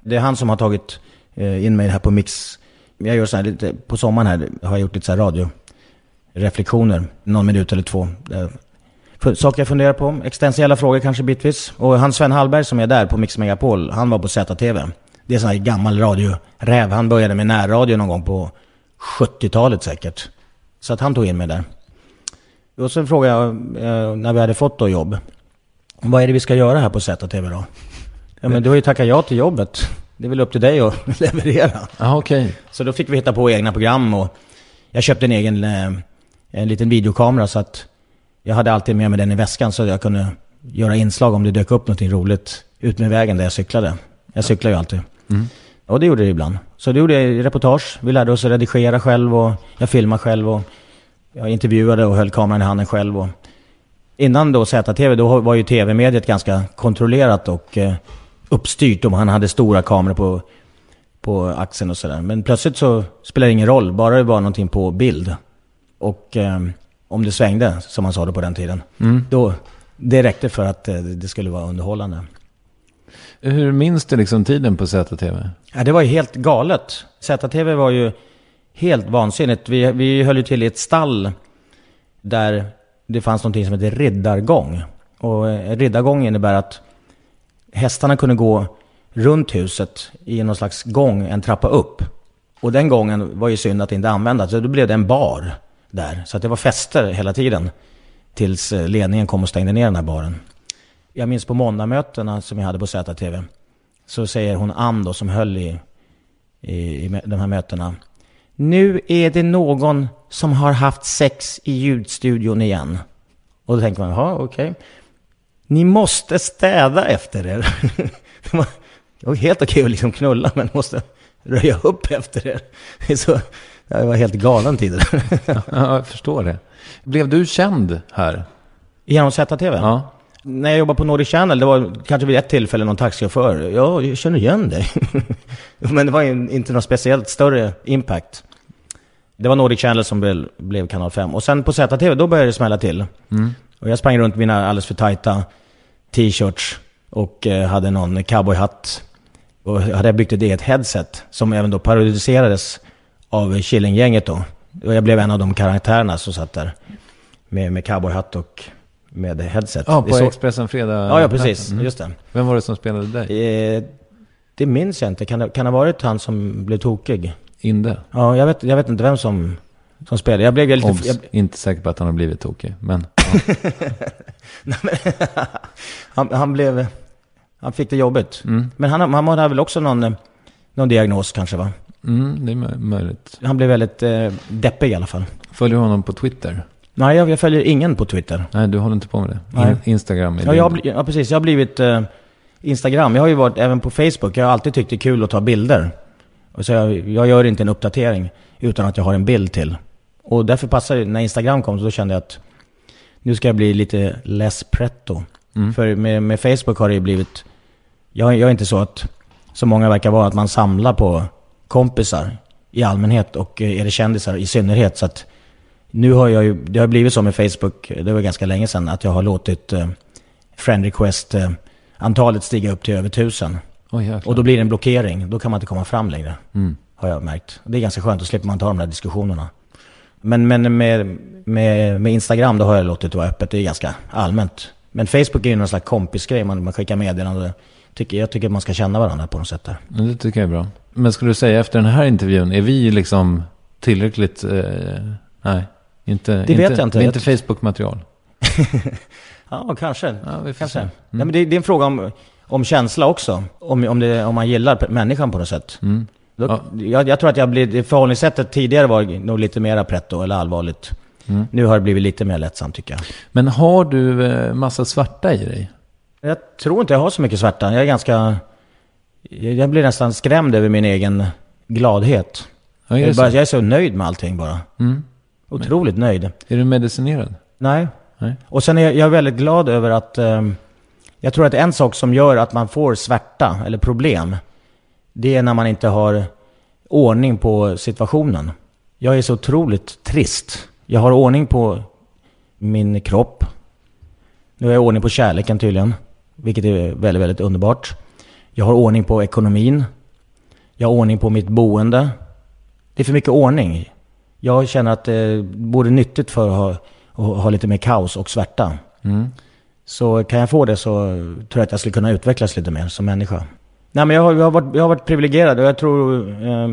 Det är han som har tagit eh, in mig här på Mix. Jag gör så här lite, på sommaren här har jag gjort lite så här radioreflektioner, någon minut eller två. Saker jag funderar på, existentiella frågor kanske bitvis. Och han Sven Hallberg som är där på Mix Megapol, han var på ZTV. Det är sån här gammal radioräv. Han började med närradio någon gång på 70-talet säkert. Så att han tog in mig där. Och sen frågade jag, eh, när vi hade fått då jobb. Vad är det vi ska göra här på ZTV då? Ja men du har ju tackat ja till jobbet. Det är väl upp till dig att *laughs* leverera. Ja, okej. Så då fick vi hitta på egna program och jag köpte en egen, eh, en liten videokamera så att jag hade alltid med mig den i väskan så att jag kunde göra inslag om det dök upp någonting roligt ut med vägen där jag cyklade. Jag cyklar ju alltid. Och det gjorde det ibland. Så det gjorde jag i reportage. Vi lärde oss att redigera själv och jag filmade själv och jag intervjuade och höll kameran i handen själv. Och innan då ZTV, då var ju tv-mediet ganska kontrollerat och eh, uppstyrt. Och man hade stora kameror på, på axeln och sådär. Men plötsligt så spelar det ingen roll, bara det var någonting på bild. Och eh, om det svängde, som man sa det på den tiden, då, det räckte för att eh, det skulle vara underhållande. Hur minns du liksom tiden på ZTV? Ja, det var ju helt galet. ZTV var ju helt vansinnigt. Vi, vi höll ju till i ett stall där det fanns någonting som heter riddargång. Och eh, riddargång innebär att hästarna kunde gå runt huset i någon slags gång, en trappa upp. Och den gången var ju synd att inte använda, så då blev det en bar där. Så att det var fester hela tiden. Tills eh, ledningen kom och stängde ner den här baren. Jag minns på måndagmötena som jag hade på ZTV. Så säger hon Ann då som höll i, i, i de här mötena. Nu är det någon som har haft sex i ljudstudion igen. Och då tänker man, jaha okej. Ni måste städa efter er. *laughs* det, var, det var helt okej att liksom knulla men måste röja upp efter er. *laughs* Det, är så, det var helt galen tid. *laughs* Ja, jag förstår det. Blev du känd här? Genom ZTV? Ja. När jag jobbade på Nordic Channel, det var kanske vid ett tillfälle någon taxichaufför. Ja, jag känner igen dig. *laughs* Men det var ju inte någon speciellt större impact. Det var Nordic Channel som blev, blev kanal 5. Och sen på ZTV, då började det smälla till. Och jag sprang runt mina alldeles för tajta t-shirts och eh, hade någon cowboyhatt. Och jag hade byggt ett eget headset som även då parodiserades av Killinggänget då. Och jag blev en av de karaktärerna som satt där. Med, med cowboyhatt och med headset. Ja, på så- Expressen Fredag. Ja, ja precis. Mm. Just det. Vem var det som spelade dig? Eh, det minns jag inte. Kan det, kan det ha varit han som blev tokig? Inde? Ja, jag vet, jag vet inte vem som, som spelade. Jag blev lite... Obs! Jag, Inte säker på att han har blivit tokig. Men *laughs* *laughs* han, han blev... Han fick det jobbigt. Mm. Men han, han hade väl också någon, någon diagnos kanske va? Mm, det är mö- möjligt. Han blev väldigt eh, deppig i alla fall. Följer du honom på Twitter? Nej, jag, jag följer ingen på Twitter. Nej, du håller inte på med det? Nej. In, Instagram är Ja, jag, ja, precis. Jag har blivit eh, Instagram. Jag har ju varit även på Facebook. Jag har alltid tyckt det är kul att ta bilder. Och så jag, jag gör inte en uppdatering utan att jag har en bild till. Och därför passar det, när Instagram kom så kände jag att nu ska jag bli lite less pretto. Mm. För med, med Facebook har det ju blivit... Jag, jag är inte så att, som många verkar vara, att man samlar på kompisar i allmänhet och eh, är det kändisar i synnerhet. Så att nu har jag ju, det har blivit så med Facebook, det var ganska länge sedan, att jag har låtit eh, friend request eh, antalet stiga upp till över tusen. Jäklar. Och då blir det en blockering, då kan man inte komma fram längre. Mm. Har jag märkt. Det är ganska skönt, då slipper man ta de där diskussionerna. Men, men med, med, med Instagram, då har jag låtit det vara öppet. Det är ganska allmänt. Men Facebook är ju någon slags kompisgrej, man, man skickar meddelanden. Tycker, jag tycker man ska känna varandra på något sätt där. Men Det tycker jag är bra. Men skulle du säga efter den här intervjun, är vi liksom tillräckligt... Eh, nej, inte... Det vet jag inte. Vi är inte Facebook-material. *laughs* Ja, kanske. Ja, vi får kanske. se. Mm. Nej, men det, det är en fråga om, om känsla också. Om, om, det, om man gillar människan på något sätt. Mm. Då, Ja. jag, jag tror att jag blir, förhållningssättet tidigare var nog lite mera pretto eller allvarligt. Mm. Nu har det blivit lite mer lättsamt tycker jag. Men har du eh, massa svarta i dig? Jag tror inte jag har så mycket svärta. Jag är ganska... Jag blir nästan skrämd över min egen gladhet. Ja, Jag är, bara, så? jag är så nöjd med allting bara. Mm. Otroligt nöjd. Är du medicinerad? Nej. Nej. Och sen är jag, jag är väldigt glad över att... ehm, jag tror att en sak som gör att man får svärta eller problem, det är när man inte har ordning på situationen. Jag är så otroligt trist. Jag har ordning på min kropp. Nu har jag ordning på kärleken tydligen, vilket är väldigt, väldigt underbart. Jag har ordning på ekonomin. Jag har ordning på mitt boende. Det är för mycket ordning. Jag känner att det vore nyttigt för att ha, att ha lite mer kaos och svärta. Mm. Så kan jag få det så tror jag att jag skulle kunna utvecklas lite mer som människa. Nej men jag har, jag har, varit, jag har varit privilegierad och jag tror eh,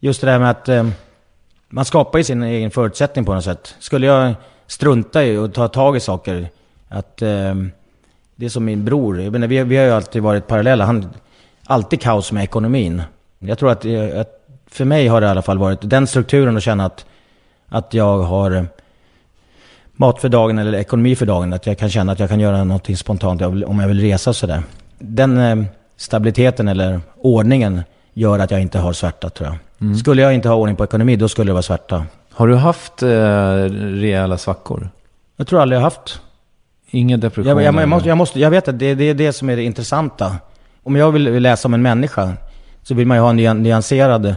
just det där med att eh, man skapar ju sin egen förutsättning på något sätt. Skulle jag strunta i och ta tag i saker, att eh, det är som min bror, jag menar, vi, vi har ju alltid varit parallella, han alltid kaos med ekonomin. Jag tror att, att för mig har det i alla fall varit den strukturen att känna att, att jag har eh, mat för dagen eller ekonomi för dagen. Att jag kan känna att jag kan göra någonting spontant om jag vill resa och sådär. Den eh, stabiliteten eller ordningen gör att jag inte har svärta tror jag. Skulle jag inte ha ordning på ekonomi, då skulle det vara svärta. Har du haft eh, rejäla svackor? Jag tror aldrig jag har haft. Ingen depression? Jag, jag, jag, måste, jag, måste, jag vet att det, det är det som är det intressanta. Om jag vill läsa om en människa så vill man ju ha en nyan- nyanserad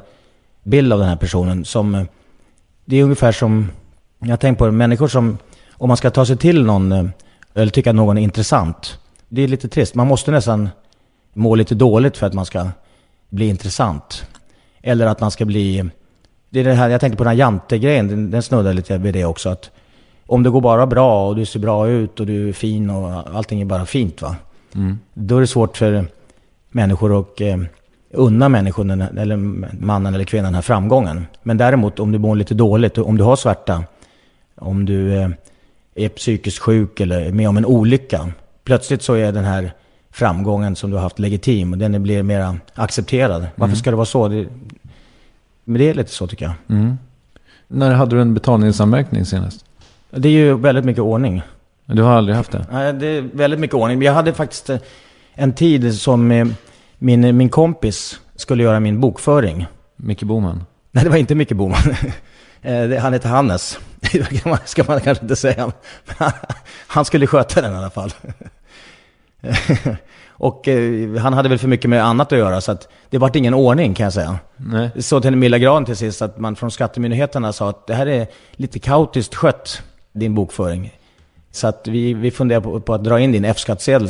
bild av den här personen. Som, eh, det är ungefär som, jag tänkt på det, människor som, om man ska ta sig till någon, eh, eller tycka att någon är intressant. Det är lite trist. Man måste nästan må lite dåligt för att man ska bli intressant. Eller att man ska bli... Det är det här, jag tänkte på den här jantegrejen, den, den snuddar lite vid det också. Att om det går bara bra och du ser bra ut och du är fin och allting är bara fint va. Då är det svårt för människor att eh, unna här- eller mannen eller kvinnan den här framgången. Men däremot om du mår lite dåligt, om du har svärta, om du eh, är psykiskt sjuk eller är med om en olycka. Plötsligt så är den här framgången som du har haft legitim och den blir mer accepterad. Varför ska det vara så? Det, men det är lite så tycker jag. När hade du en betalningsanmärkning senast? Det är ju väldigt mycket ordning. Du har aldrig haft det? Nej, det är väldigt mycket ordning. Jag hade faktiskt eh, en tid som eh, min, min kompis skulle göra min bokföring. Micke Boman? Nej, det var inte Micke Boman. *laughs* Eh, Han heter Hannes. *laughs* Det ska man- kanske inte säga. *laughs* Han skulle sköta den i alla fall. Och eh, han hade väl för mycket med annat att göra så att det vart ingen ordning kan jag säga. Nej. Så till den milda graden till sist att man från skattemyndigheterna sa att det här är lite kaotiskt skött, din bokföring. Så att vi, vi funderar på, på att dra in din F-skattsedel.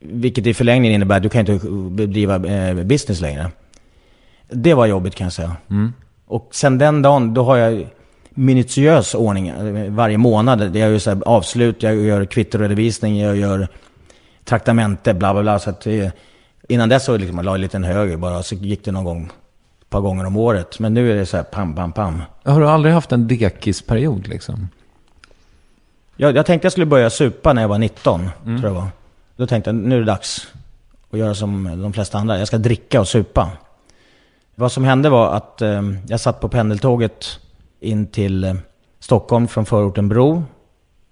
Vilket i förlängningen innebär att du kan inte bedriva eh, business längre. Det var jobbigt kan jag säga. Och sen den dagen, då har jag minutiös ordning eh, varje månad. Jag gör så avslut, jag gör kvittoredovisning, jag gör traktamente, bla bla bla. Så att, eh, innan dess så liksom, jag la jag en liten höger bara, så gick det någon gång, ett par gånger om året. Men nu är det så här pam, pam, pam. Har du aldrig haft en dekisperiod liksom? Jag, jag tänkte jag skulle börja supa när jag var 19, tror jag var. Då tänkte jag, nu är det dags att göra som de flesta andra. Jag ska dricka och supa. Vad som hände var att eh, jag satt på pendeltåget in till eh, Stockholm från förorten Bro.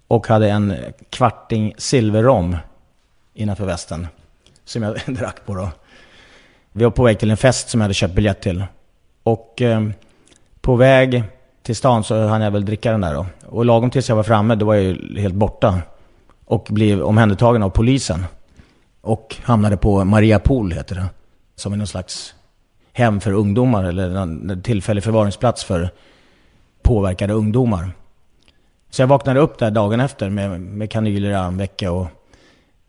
Och hade en kvarting silverrom innanför västen. Som jag *laughs* drack på då. Vi var på väg till en fest som jag hade köpt biljett till. Och eh, på väg till stan så hann jag väl dricka den där då. Och lagom tills jag var framme, då var jag ju helt borta. Och blev omhändertagen av polisen. Och hamnade på Maria Pool, heter det. Som är någon slags hem för ungdomar, eller en tillfällig förvaringsplats för påverkade ungdomar. Så jag vaknade upp där dagen efter med, med kanyler i armvecket och,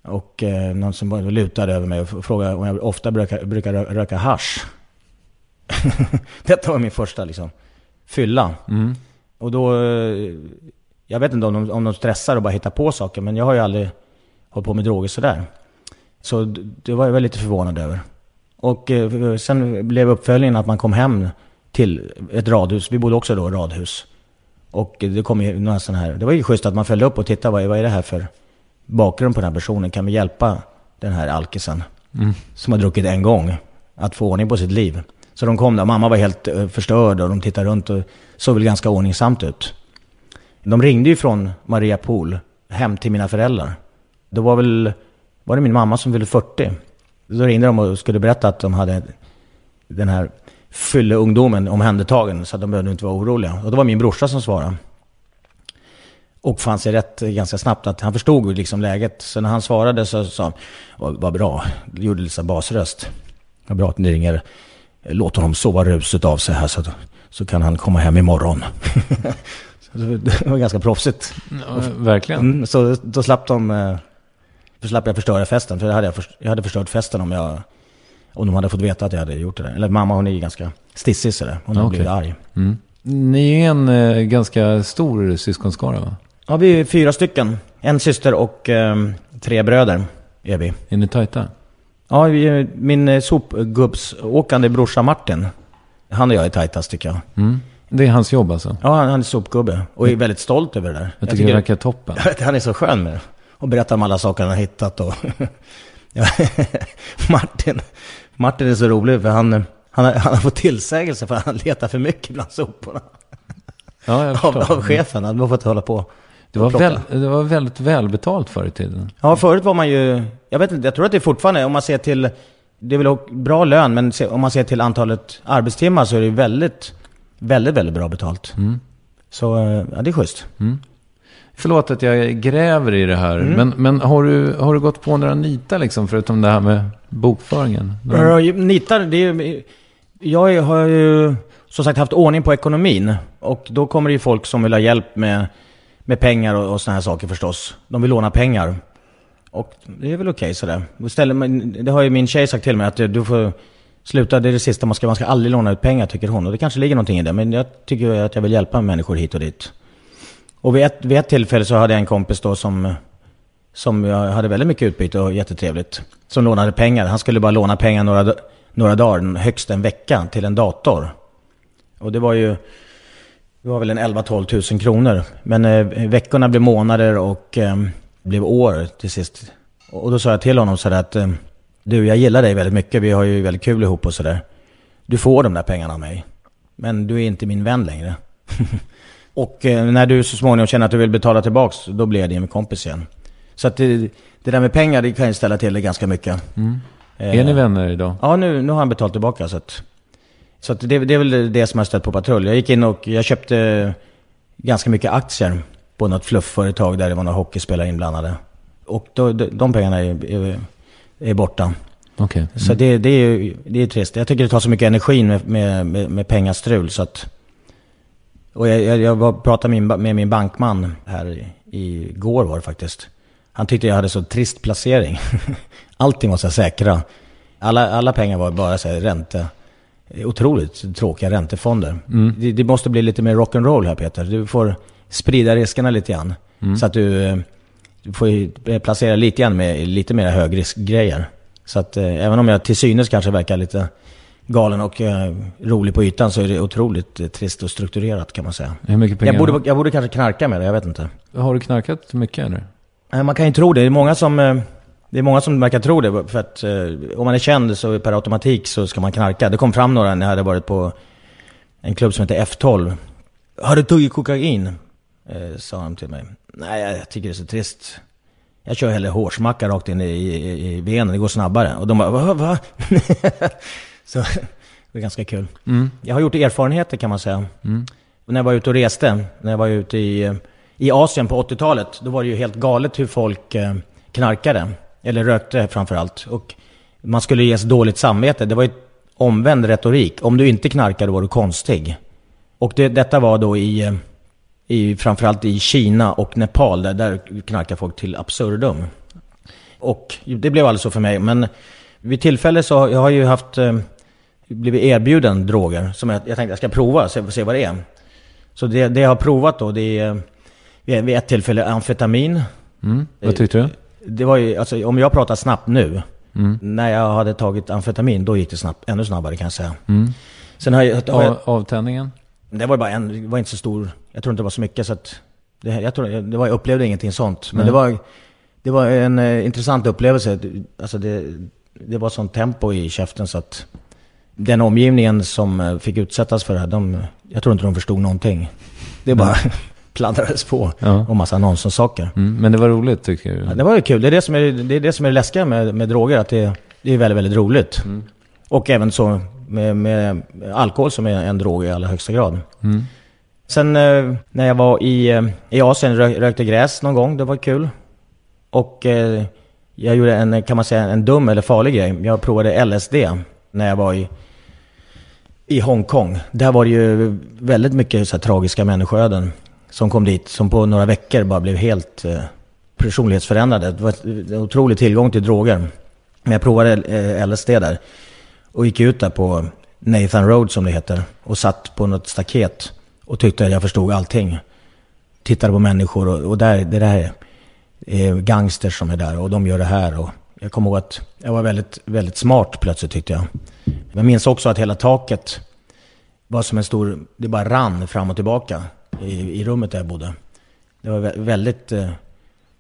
och eh, någon som lutade över mig och frågade om jag ofta brukar, brukar röka hash. *laughs* Detta var min första liksom, fylla. Och då, eh, jag vet inte om de, om de stressar och bara hittar på saker, men jag har ju aldrig hållit på med droger sådär. Så det var jag väl lite förvånad över. Och eh, sen blev uppföljningen att man kom hem till ett radhus. Vi bodde också då i radhus. Och det kom ju några sådana här, det var ju schysst att man följde upp och tittade, vad, är- vad är det här för bakgrund på den här personen? Kan vi hjälpa den här alkisen? Som har druckit en gång, att få ordning på sitt liv. Så de kom där, mamma var helt eh, förstörd och de tittade runt och såg väl ganska ordningsamt ut. De ringde ju från Maria Pool hem till mina föräldrar. Då var väl, var det min mamma som fyllde 40. Då ringde de och skulle berätta att de hade den här fylleungdomen omhändertagen så att de behövde inte vara oroliga. Och det var min brorsa som svarade. Och fann sig rätt ganska snabbt att han förstod liksom läget. Så när han svarade så sa han, vad, bra, gjorde lite så basröst. Vad bra att ni ringer. Låt honom sova ruset av sig här så, att, så kan han komma hem imorgon. *laughs* det var ganska proffsigt. Ja, verkligen. Mm, så då slapp de... eh, Då slapp jag förstöra festen. För hade jag, först- jag hade förstört festen om jag... Om de hade fått veta att jag hade gjort det där. Eller mamma hon är ju ganska stissig sådär. Hon har Okej. blivit arg. Mm. Ni är en eh, ganska stor syskonskara va? Ja, vi är fyra stycken. En syster och ehm, tre bröder är vi. Är ni tajta? Ja, min eh, sopgubbsåkande brorsa Martin. Han och jag är tajtast tycker jag. Mm. Det är hans jobb alltså? Ja, han är sopgubbe. Och är väldigt stolt över det där. Jag tycker det verkar toppen. *laughs* Jag han är så skön med det. Och berättar om alla saker han har hittat och... *laughs* *laughs* Martin, Martin är så rolig för han, han, har, han har fått tillsägelse för att han letar för mycket bland soporna. Ja, jag Av, av chefen, han har fått hålla på. Det var, väl, det var väldigt välbetalt förr i tiden. Ja, förut var man ju... Jag vet inte, jag tror att det fortfarande, om man ser till... Det är väl bra lön, men om man ser till antalet arbetstimmar så är det väldigt, väldigt, väldigt bra betalt. Så, eh, ja det är schysst. Förlåt att jag gräver i det här. Mm. Men, men har, du, har du gått på några nitar liksom, förutom det här med bokföringen? Några- Nitar, det är ju... Jag har ju som sagt haft ordning på ekonomin. Och då kommer det ju folk som vill ha hjälp med, med pengar och, och såna här saker förstås. De vill låna pengar. Och det är väl okej okay, sådär. Istället, Det har ju min tjej sagt till mig att du- får sluta, det är det sista man ska, man ska aldrig låna ut pengar tycker hon. Och det kanske ligger någonting i det. Men jag tycker att jag vill hjälpa människor hit och dit. Och vid ett, vid ett tillfälle så hade jag en kompis då som, som jag hade väldigt mycket utbyte och jättetrevligt. Som lånade pengar. Han skulle bara låna pengar några, några dagar, högst en vecka, till en dator. Och det var ju, det var väl en 11-12 tusen kronor. Men eh, veckorna blev månader och eh, blev år till sist. Och då sa jag till honom sådär att eh, du, jag gillar dig väldigt mycket. Vi har ju väldigt kul ihop och sådär. Du får de där pengarna av mig. Men du är inte min vän längre. *laughs* och eh, när du så småningom känner att du vill betala tillbaks, då blir jag din kompis igen. Så att det, det där med pengar, det kan ju ställa till det ganska mycket. Eh, Är ni vänner idag? Ja, nu, nu har han betalt tillbaka. Så att, så att det, det är väl det som har stött på patrull. Jag gick in och jag köpte ganska mycket aktier på något fluffföretag där det var några hockeyspelare inblandade. Och då, de, pengarna är, är, är borta. Okej. Så det, det, är, det är trist. Jag tycker det tar så mycket energi med, med, med, med pengastrul så att... Och jag, jag, var, pratade med min, med min bankman här i, igår var det faktiskt. Han tyckte jag hade så trist placering. *laughs* Allting var så säkra. Alla, alla pengar var bara så här ränte. Otroligt tråkiga räntefonder. Det, det måste bli lite mer rock'n'roll här Peter. Du får sprida riskerna lite grann. Så att du, får placera lite grann med lite mer högriskgrejer. Så att eh, även om jag till synes kanske verkar lite galen och eh, rolig på ytan så är det otroligt eh, trist och strukturerat kan man säga. Hur mycket pengar? Jag borde, jag borde kanske knarka med det, jag vet inte. Har du knarkat mycket eller? Man kan ju tro det. Det är många som, det är många som verkar tro det. För att eh, om man är känd så per automatik så ska man knarka. Det kom fram några när jag hade varit på en klubb som heter F12. Har du tagit kokain? Eh, sa de till mig. Nej, jag tycker det är så trist. Jag kör hellre hårsmacka rakt in i, i, i venen, det går snabbare. Och de bara, va? va? *laughs* så det är ganska kul. Jag har gjort erfarenheter kan man säga. När jag var ute och reste, när jag var ute i, i Asien på 80-talet, då var det ju helt galet hur folk eh, knarkade. Eller rökte framförallt. Och man skulle ges dåligt samvete. Det var ju omvänd retorik. Om du inte knarkade var du konstig. Och det, detta var då i, eh, i, framförallt i Kina och Nepal, där, där knarkar folk till absurdum. Och det blev alltså för mig. Men vid tillfälle så har jag har ju haft, eh, blivit erbjuden droger som jag, jag tänkte jag ska prova, se, se vad det är. Så det, det jag har provat då, det är vid, vid ett tillfälle amfetamin. Mm. Vad tyckte du? Det var ju, alltså om jag pratar snabbt nu. När jag hade tagit amfetamin, då gick det snabbt, ännu snabbare kan jag säga. Sen har jag, har jag Av, avtändningen? Det var bara en, det var inte så stor, jag tror inte det var så mycket så att det, jag, tror, det var, jag upplevde ingenting sånt. Men det var, det var en eh, intressant upplevelse. Alltså det, det var sånt tempo i käften så att den omgivningen som eh, fick utsättas för det här, de, jag tror inte de förstod någonting. Det bara *laughs* pladdrades på Ja. och massa nonsenssaker. Mm. Men det var roligt tycker du? Ja, det var ju kul. Det är det som är det, är det, som är det läskiga med, med droger, att det, det är väldigt, väldigt roligt. Och även så med, med alkohol som är en drog i allra högsta grad. Sen eh, när jag var i, eh, i Asien rö, rökte gräs någon gång, det var kul. Och eh, jag gjorde en, kan man säga, en dum eller farlig grej. Jag provade LSD när jag var i, i Hongkong. Där var det ju väldigt mycket så tragiska människoöden som kom dit, som på några veckor bara blev helt eh, personlighetsförändrade. Det var en otrolig tillgång till droger. Men jag provade eh, LSD där och gick ut där på Nathan Road som det heter och satt på något staket och tyckte att jag förstod allting. Tittade på människor och, och där, det där är gangsters som är där och de gör det här. Och jag kommer ihåg att jag var väldigt, väldigt smart plötsligt tyckte jag. Jag minns också att hela taket var som en stor, det bara rann fram och tillbaka i, i rummet där jag bodde. Det var vä- väldigt eh,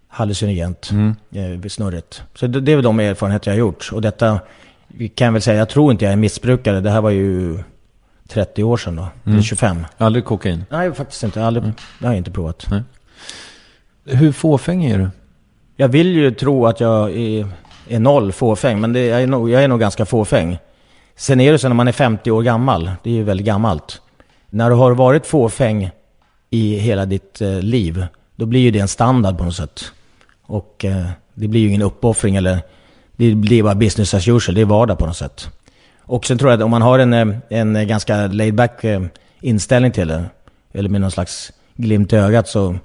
hallucinogent, eh, snurrigt. Så det, det är väl de erfarenheter jag har gjort. Och detta kan jag väl säga, jag tror inte jag är missbrukare. Det här var ju 30 år sedan då, eller 25. Aldrig kokain? Nej, faktiskt inte. Aldrig, Det har jag inte provat. Hur fåfäng är du? Jag vill ju tro att jag är, är noll fåfäng, men det, jag, är nog, jag är nog ganska fåfäng. Sen är det så när man är 50 år gammal, det är ju väldigt gammalt. När du har varit fåfäng i hela ditt eh, liv, då blir ju det en standard på något sätt. Och eh, det blir ju ingen uppoffring eller, det blir bara business as usual, det är vardag på något sätt. Och sen tror jag att om man har en, eh, en ganska laid back eh, inställning till det, eller med någon slags glimt i ögat så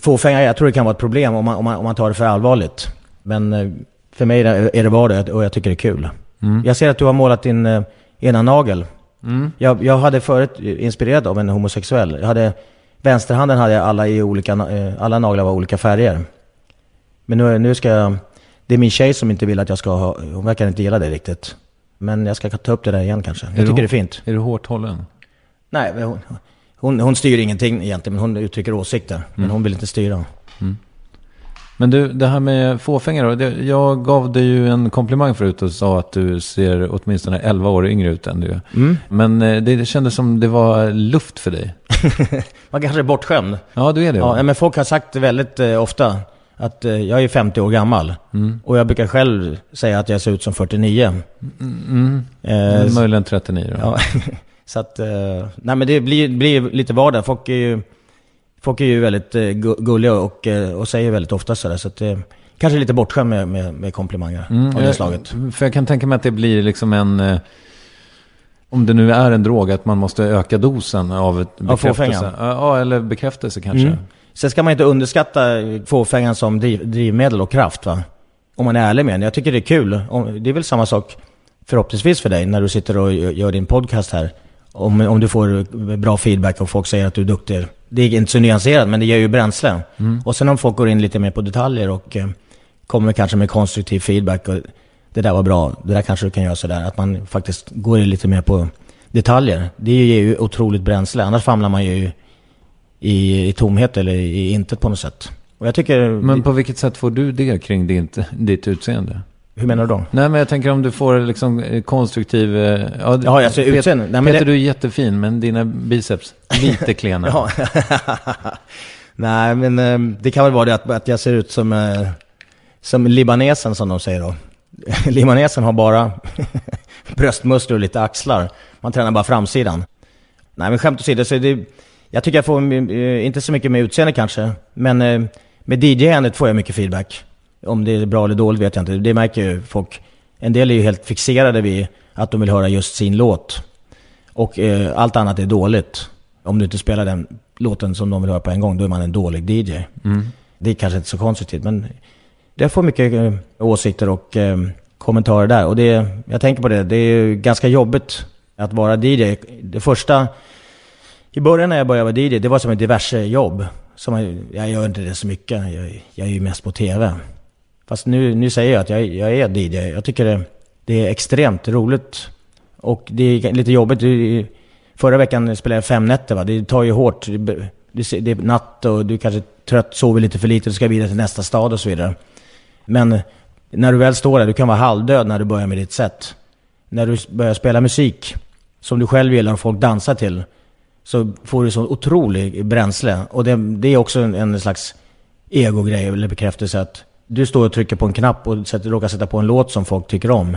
Fåfänga, jag tror det kan vara ett problem om man, om man, om man tar det för allvarligt. Men eh, för mig är det vardag och jag tycker det är kul. Mm. Jag ser att du har målat din eh, ena nagel. Mm. Jag, jag hade förut inspirerad av en homosexuell. Jag hade, vänsterhanden hade jag alla i olika, eh, alla naglar var olika färger. Men nu, nu ska jag, det är min tjej som inte vill att jag ska ha, hon verkar inte gilla det riktigt. Men jag ska ta upp det där igen kanske. Jag du tycker hå- det är fint. Är du hårt hållen? Nej, hon, hon, hon styr ingenting egentligen, men hon uttrycker åsikter. Men hon vill inte styra. Men du, det här med fåfänga då. Det, jag gav dig ju en komplimang förut och sa att du ser åtminstone 11 år yngre ut än du. Mm. Men eh, det, det kändes som det var luft för dig. *laughs* Man kanske är bortskämd. Ja, du är det. Ja, men folk har sagt väldigt eh, ofta att eh, jag är 50 år gammal. Och jag brukar själv säga att jag ser ut som 49. Mm. Eh, Möjligen 39 då. ja, *laughs* så att, eh, nej men det blir, blir lite vardag. Folk är ju, folk är ju väldigt eh, gu- gulliga och, eh, och säger väldigt ofta sådär. Så att, eh, kanske lite bortskämd med, med, med komplimanger av det slaget. Mm, För jag kan tänka mig att det blir liksom en... Om det nu är en drog, att man måste öka dosen av ett Av fåfänga. bekräftelse. Ja, Ja, eller bekräftelse kanske. Mm. Sen ska man inte underskatta fåfängan som driv, drivmedel och kraft va. Om man är ärlig med den. Jag tycker det är kul. Det är väl samma sak förhoppningsvis för dig när du sitter och gör din podcast här. Om, om du får bra feedback och folk säger att du är duktig. Det är inte så nyanserat men det ger ju bränsle. Och sen om folk går in lite mer på detaljer och eh, kommer kanske med konstruktiv feedback. Och det där var bra, det där kanske du kan göra sådär. Att man faktiskt går in lite mer på detaljer. Det ger ju otroligt bränsle. Annars famlar man ju i, i tomhet eller i intet på något sätt. Och jag tycker... Men på vilket sätt får du det kring ditt, ditt utseende? Hur menar du då? Nej, men jag tänker om du får liksom eh, konstruktiv... eh, Ja, Ja, alltså Pet- utseende. Nej, men Peter, det- du är jättefin, men dina biceps lite *laughs* klena. Ja. *laughs* Nej, men eh, det kan väl vara det att, att jag ser ut som, eh, som libanesen som de säger då. *laughs* libanesen har bara bröstmuskler och lite axlar. Man tränar bara framsidan. Nej, men skämt åsido, så det, jag tycker jag får, eh, inte så mycket med utseende kanske, men eh, med DJ-andet får jag mycket feedback. Om det är bra eller dåligt vet jag inte. Det märker ju folk. En del är ju helt fixerade vid att de vill höra just sin låt. Och eh, allt annat är dåligt. Om du inte spelar den låten som de vill höra på en gång, då är man en dålig DJ. Det är kanske inte så konstigt, men jag får mycket eh, åsikter och eh, kommentarer där. Och det, jag tänker på det, det är ju ganska jobbigt att vara DJ. Det första, i början när jag började vara DJ, det var som ett diverse jobb. Som jag, jag gör inte det så mycket, jag, jag är ju mest på TV. Fast nu, nu säger jag att jag, jag är DJ. Jag tycker det, det är extremt roligt. Och det är lite jobbigt. Förra veckan spelade jag fem nätter va. Det tar ju hårt. Det, det, det är natt och du kanske är trött, sover lite för lite, och ska vidare till nästa stad och så vidare. Men när du väl står där, du kan vara halvdöd när du börjar med ditt set. När du börjar spela musik som du själv gillar och folk dansar till, så får du så otrolig bränsle. Och det, det är också en, en slags ego-grej eller bekräftelse att du står och trycker på en knapp och sätter, råkar sätta på en låt som folk tycker om.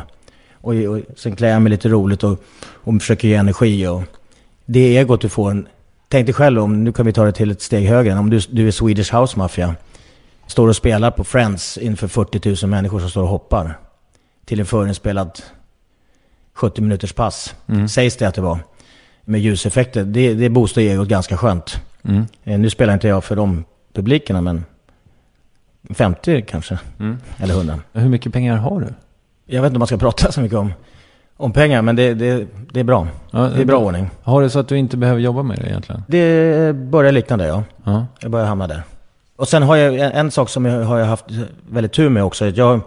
Och, och sen klär jag mig lite roligt och, och försöker ge energi. Och det egot du får, en, tänk dig själv om, nu kan vi ta det till ett steg högre, om du, du är Swedish House Mafia. Står och spelar på Friends inför 40 000 människor som står och hoppar. Till en förinspelad 70 minuters pass. Sägs det att det var. Med ljuseffekter. Det, det boostar egot ganska skönt. Mm. Eh, Nu spelar inte jag för de publikerna men 50 kanske. Eller 100. Hur mycket pengar har du? Jag vet inte om man ska prata så mycket om, om pengar men det, det, det är bra. Ja, Det är bra ordning. Har du så att du inte behöver jobba med det egentligen? Det börjar likna det ja. Ja. Jag börjar hamna där. Och sen har jag en, en sak som jag har jag haft väldigt tur med också. Jag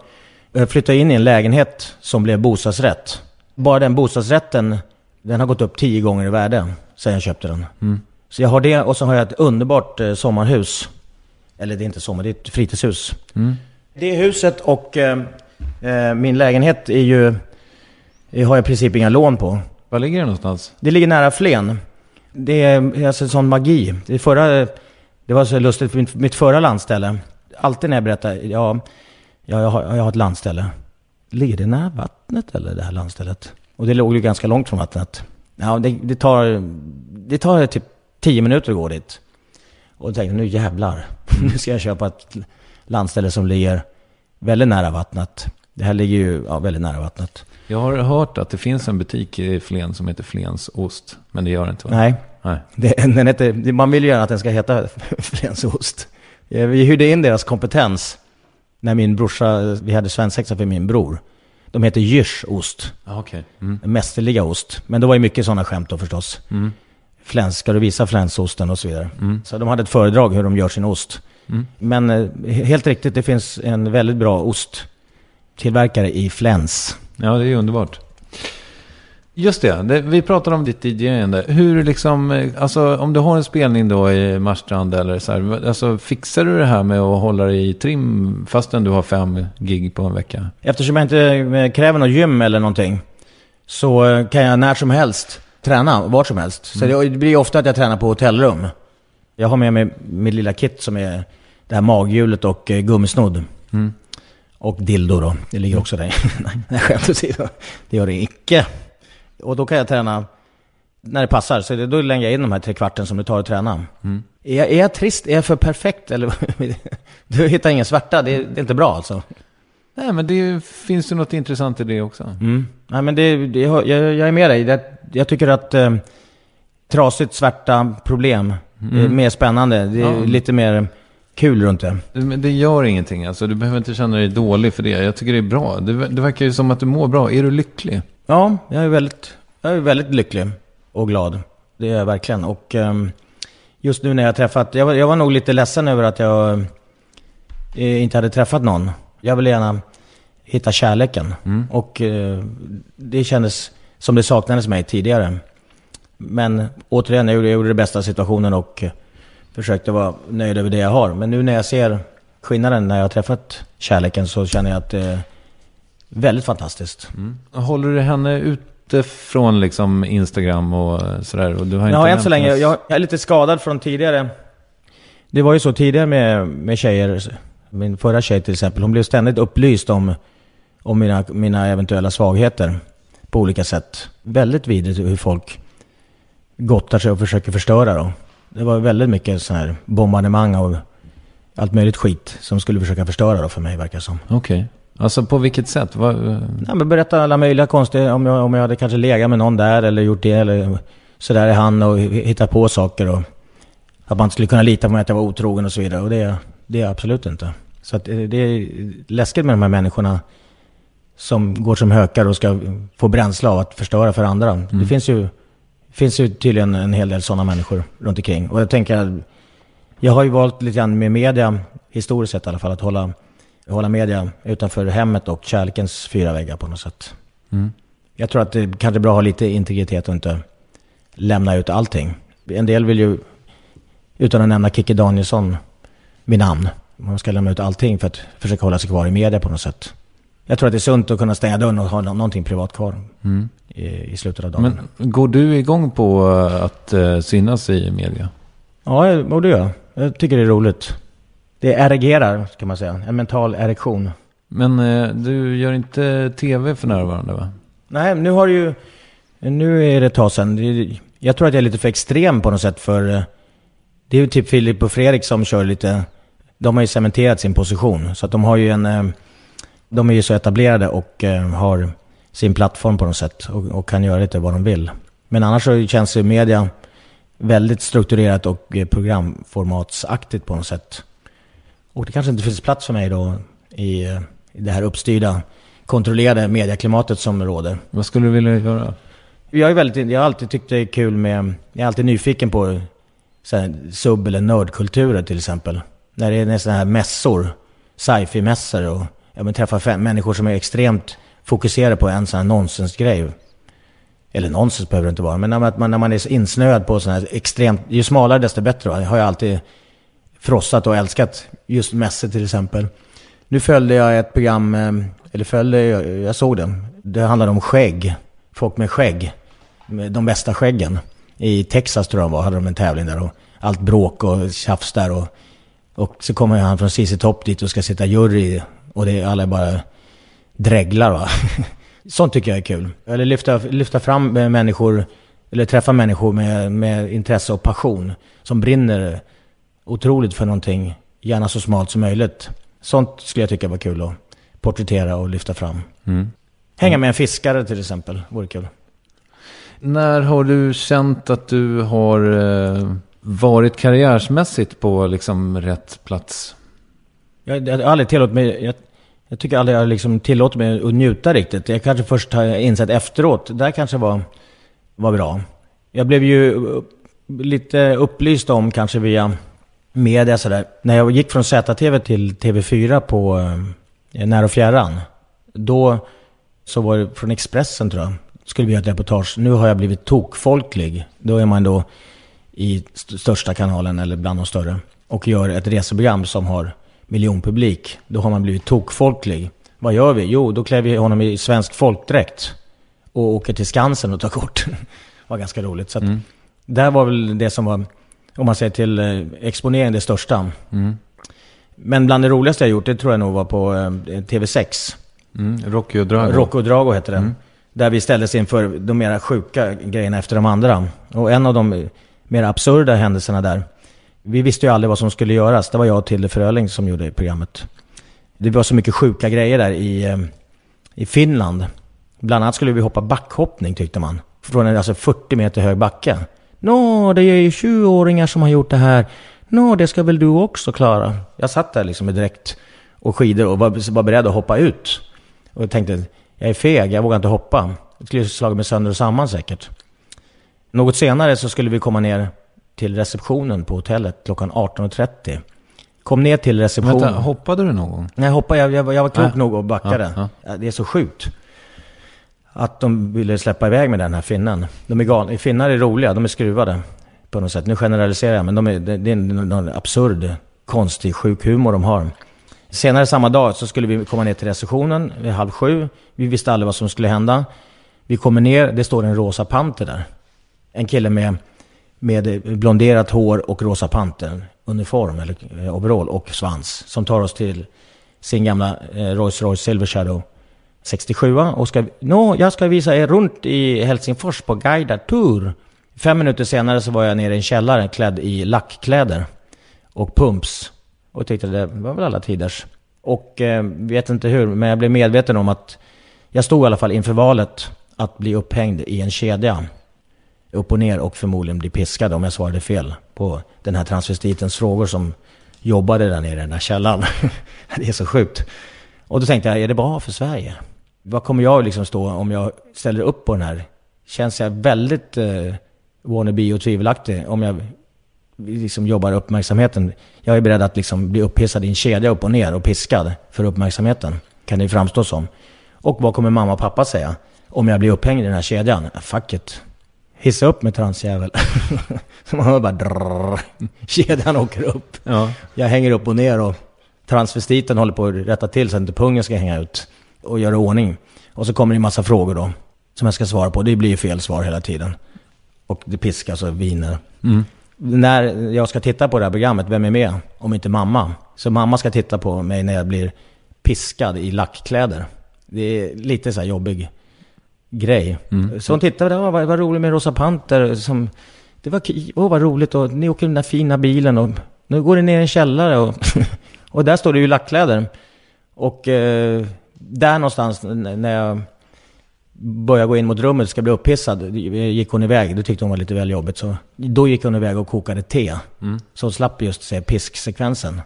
jag flyttade in i en lägenhet som blev bostadsrätt. Bara den bostadsrätten, den har gått upp tio gånger i värde sen jag köpte den. Så jag har det och så har jag ett underbart eh, sommarhus. Eller det är inte sommar, det är ett fritidshus. Det huset och eh, eh, min lägenhet är ju, eh, har jag i princip inga lån på. Var ligger det någonstans? Det ligger nära Flen. Det är alltså sån magi. Det, förra, det var så lustigt, mitt, mitt förra landställe. Alltid när jag berättar, ja, ja jag, har, jag har ett landställe. Ligger det nära vattnet eller det här landstället? Och det låg ju ganska långt från vattnet. Ja, det, det tar, det tar typ 10 minuter att gå dit. Och jag tänkte, nu jävlar. *laughs* nu ska jag köpa ett landställe som ligger väldigt nära vattnet. Det här ligger ju ja, väldigt nära vattnet. Jag har hört att det finns en butik i Flen som heter Flens ost. Men det gör det inte va? Nej, Nej. Det, *laughs* den heter, man vill ju gärna att den ska heta *laughs* Flensost. Eh, Vi hyrde in deras kompetens när min brorsa, vi hade svensexa för min bror. De heter Jysch ost, Ja, okej. Mm. mästerliga ost. Men det var ju mycket sådana skämt då förstås. Mm. Fläns, ska du visa flänsosten och så vidare. Så de hade ett föredrag hur de gör sin ost. Mm. Men eh, helt riktigt, det finns en väldigt bra osttillverkare i Fläns. Ja, det är ju underbart. Just det, vi pratade om ditt DJ-ande. Hur liksom, eh, alltså om du har en spelning då i Marstrand eller så här, alltså fixar du det här med att hålla dig i trim fastän du har fem gig på en vecka? Eftersom jag inte eh, kräver något gym eller någonting så eh, kan jag när som helst träna, var som helst. Så det det blir ofta att jag tränar på hotellrum. Jag har med mig mitt lilla kit som är det här maghjulet och gummisnodd. Och dildo då, det ligger också där. *laughs* Nej, skämt åsido. Det gör det icke. Och då kan jag träna när det passar. Så det, då lägger jag in de här tre kvarten som det tar att träna. Är, jag, är jag trist? Är jag för perfekt? Eller, *laughs* du hittar ingen svärta, det, är- det är inte bra alltså. Nej, men det finns ju något intressant i det också. Mm. Nej men det, det, jag, jag är med dig. Det, jag tycker att eh, trasigt, svärta, problem är mer spännande. Det är Ja. lite mer kul runt det. Men det gör ingenting, alltså du behöver inte känna dig dålig för det. Jag tycker det är bra. Det, det verkar ju som att du mår bra. Är du lycklig? Ja, jag är väldigt, jag är väldigt lycklig och glad. Det är jag verkligen. Och ehm, just nu när jag träffat, jag var, jag var nog lite ledsen över att jag eh, inte hade träffat någon. Jag ville gärna hitta kärleken. Och eh, det kändes som det saknades mig tidigare. Men återigen, jag gjorde, jag gjorde det bästa av situationen och försökte vara nöjd över det jag har. Men nu när jag ser skillnaden när jag har träffat kärleken så känner jag att det är väldigt fantastiskt. Håller du henne ute från liksom Instagram och sådär? Och du har inte Ja, än så länge. Jag, jag är lite skadad från tidigare. Det var ju så tidigare med, med tjejer. Min förra tjej till exempel. Hon blev ständigt upplyst om, om mina, mina eventuella svagheter. På olika sätt. Väldigt vidrigt hur folk gottar sig och försöker förstöra då. Det var väldigt mycket sån här bombardemang av allt möjligt skit som skulle försöka förstöra då för mig verkar som. Okej. Alltså på vilket sätt? Vad, Ja, men berätta alla möjliga konstiga, om jag, om jag hade kanske legat med någon där eller gjort det eller sådär i hand och hittat på saker och att man inte skulle kunna lita på mig att jag var otrogen och så vidare. Och det, det är jag absolut inte. Så att eh, det är läskigt med de här människorna som går som hökar och ska få bränsle av att förstöra för andra. Det finns ju, finns ju tydligen en hel del sådana människor runt omkring. Och jag tänker, jag har ju valt lite grann med media, historiskt sett i alla fall, att hålla, hålla media utanför hemmet och kärlekens fyra väggar på något sätt. Jag tror att det kanske är bra att ha lite integritet och inte lämna ut allting. En del vill ju, utan att nämna Kikki Danielsson vid namn, man ska lämna ut allting för att försöka hålla sig kvar i media på något sätt. Jag tror att det är sunt att kunna stänga dörren och ha nå- någonting privat kvar i, i slutet av dagen. men går du igång på eh, att eh, synas i media? Ja, och det gör jag. Jag tycker det är roligt. Det erigerar, kan man säga. En mental erektion. Men eh, du gör inte tv för närvarande va? Nej, nu har det ju... Nu är det ett tag sedan. Jag tror att jag är lite för extrem på något sätt för... Det är ju typ Filip och Fredrik som kör lite... De har ju cementerat sin position. Så att de har ju en... De är ju så etablerade och eh, har sin plattform på något sätt. Och, och kan göra lite vad de vill. Men annars så känns ju media väldigt strukturerat och eh, programformatsaktigt på något sätt. Och det kanske inte finns plats för mig då i, eh, i det här uppstyrda, kontrollerade medieklimatet som råder. Vad skulle du vilja göra? Jag, är väldigt, jag har alltid tyckt det är kul med, jag är alltid nyfiken på här, sub eller nördkulturer till exempel. När det är sådana här mässor, sci-fi-mässor och ja, men, träffar fem, människor som är extremt fokuserade på en sån här nonsensgrej. Eller nonsens behöver det inte vara, men när man, när man är insnöad på sån här extremt, ju smalare desto bättre. va? Jag har ju alltid frossat och älskat just mässor till exempel. Nu följde jag ett program, eh, eller följde, jag, jag såg det. Det handlade om skägg. Folk med skägg. Med de bästa skäggen. I Texas tror jag de var, hade de en tävling där. Och allt bråk och tjafs där. Och, och så kommer han från CC Top dit och ska sitta jury. Och det är alla bara dreglar va. *laughs* Sånt tycker jag är kul. Eller lyfta, lyfta fram eh, människor, eller träffa människor med, med intresse och passion. Som brinner otroligt för någonting, gärna så smalt som möjligt. Sånt skulle jag tycka var kul att porträttera och lyfta fram. Hänga med en fiskare till exempel, vore kul. När har du känt att du har eh, varit karriärsmässigt på liksom rätt plats? Jag, jag har aldrig tillåtit mig, jag, jag tycker aldrig jag liksom tillåtit mig att njuta riktigt. Jag kanske först har insett efteråt, det där kanske var, var bra. Jag blev ju lite upplyst om, kanske via media sådär. När jag gick från ZTV till TV4 på eh, När och Fjärran. Då så var det från Expressen tror jag. Skulle vi göra ett reportage. Nu har jag blivit tokfolklig. Då är man då i st största kanalen eller bland de större. Och gör ett reseprogram som har miljonpublik. Då har man blivit tokfolklig. Vad gör vi? Jo, då klär vi honom i svensk folkdräkt. Och åker till Skansen och tar kort. det *laughs* var ganska roligt. Så att, mm. Där var väl det som var, om man säger till eh, exponering, det största. Mm. Men bland det roligaste jag gjort, det tror jag nog var på eh, TV6. Mm. Rocky och Drago. Rocky och Drago heter det. Mm. Där vi ställdes inför de mera sjuka grejerna efter de andra. Och en av de mer absurda händelserna där. Vi visste ju aldrig vad som skulle göras. Det var jag och Tilde Fröling som gjorde programmet. Det var så mycket sjuka grejer där i, eh, i Finland. Bland annat skulle vi hoppa backhoppning tyckte man. Från en alltså 40 meter hög backe. Nå, det är ju 20-åringar som har gjort det här. Nå, det ska väl du också klara? Jag satt där liksom med dräkt och skidor och var, var beredd att hoppa ut. Och tänkte, jag är feg, jag vågar inte hoppa. Jag skulle slagit mig sönder och samman säkert. Något senare så skulle vi komma ner till receptionen på hotellet klockan 18.30. Kom ner till receptionen. Vänta, hoppade du någon gång? Nej, hoppade, jag, jag, jag var klok nog och backade. Ja, ja. Det är så sjukt. Att de ville släppa iväg med den här finnen. De är galna. Finnar är roliga, de är skruvade. På något sätt. Nu generaliserar jag, men de är, det är en absurd, konstig, sjuk humor de har. Senare samma dag så skulle vi komma ner till receptionen vid halv sju. Vi visste aldrig vad som skulle hända. Vi kommer ner, det står en rosa panter där. En kille med, med blonderat hår och rosa panten uniform eller eh, overall och svans. Som tar oss till sin gamla eh, Rolls Royce Silver Shadow 67 och ska, no, jag ska visa er runt i Helsingfors på guidad tour. Fem minuter senare så var jag nere i en källare klädd i lackkläder och pumps. Och tyckte det var väl alla tiders. Och eh, vet inte hur, men jag blev medveten om att jag stod i alla fall inför valet att bli upphängd i en kedja. Upp och ner och förmodligen bli piskad om jag svarade fel på den här transvestitens frågor som jobbade där nere i den där källaren. *laughs* det är så sjukt. Och då tänkte jag, är det bra för Sverige? Vad kommer jag liksom stå om jag ställer upp på den här? Känns jag väldigt eh, wannabe och tvivelaktig om jag liksom jobbar uppmärksamheten. Jag är beredd att liksom bli upphissad i en kedja upp och ner och piskad för uppmärksamheten. Kan det framstå som. Och vad kommer mamma och pappa säga? Om jag blir upphängd i den här kedjan? Fuck it. Hissa upp med transjävel. Så *laughs* man hör bara drrrr. Kedjan åker upp. Ja. Jag hänger upp och ner och transvestiten håller på att rätta till så att inte pungen ska hänga ut. Och göra ordning. Och så kommer det en massa frågor då. Som jag ska svara på. Det blir ju fel svar hela tiden. Och det piskas och viner. Mm när jag ska titta på det här programmet, vem är med? Om inte mamma. Så mamma ska titta på mig när jag blir piskad i lackkläder. Det är lite så här jobbig grej. Mm. Så hon tittade, det var, var roligt med Rosa Panter. Som, det var, åh vad roligt och ni åker den där fina bilen och nu går det ner i en källare och, *laughs* och där står det ju lackkläder. Och eh, där någonstans när jag började gå in mot rummet och ska bli upphissad, gick hon iväg. Det tyckte hon var lite väl jobbigt. Så då gick hon iväg och kokade te. Mm. Så hon slapp just se pisksekvensen.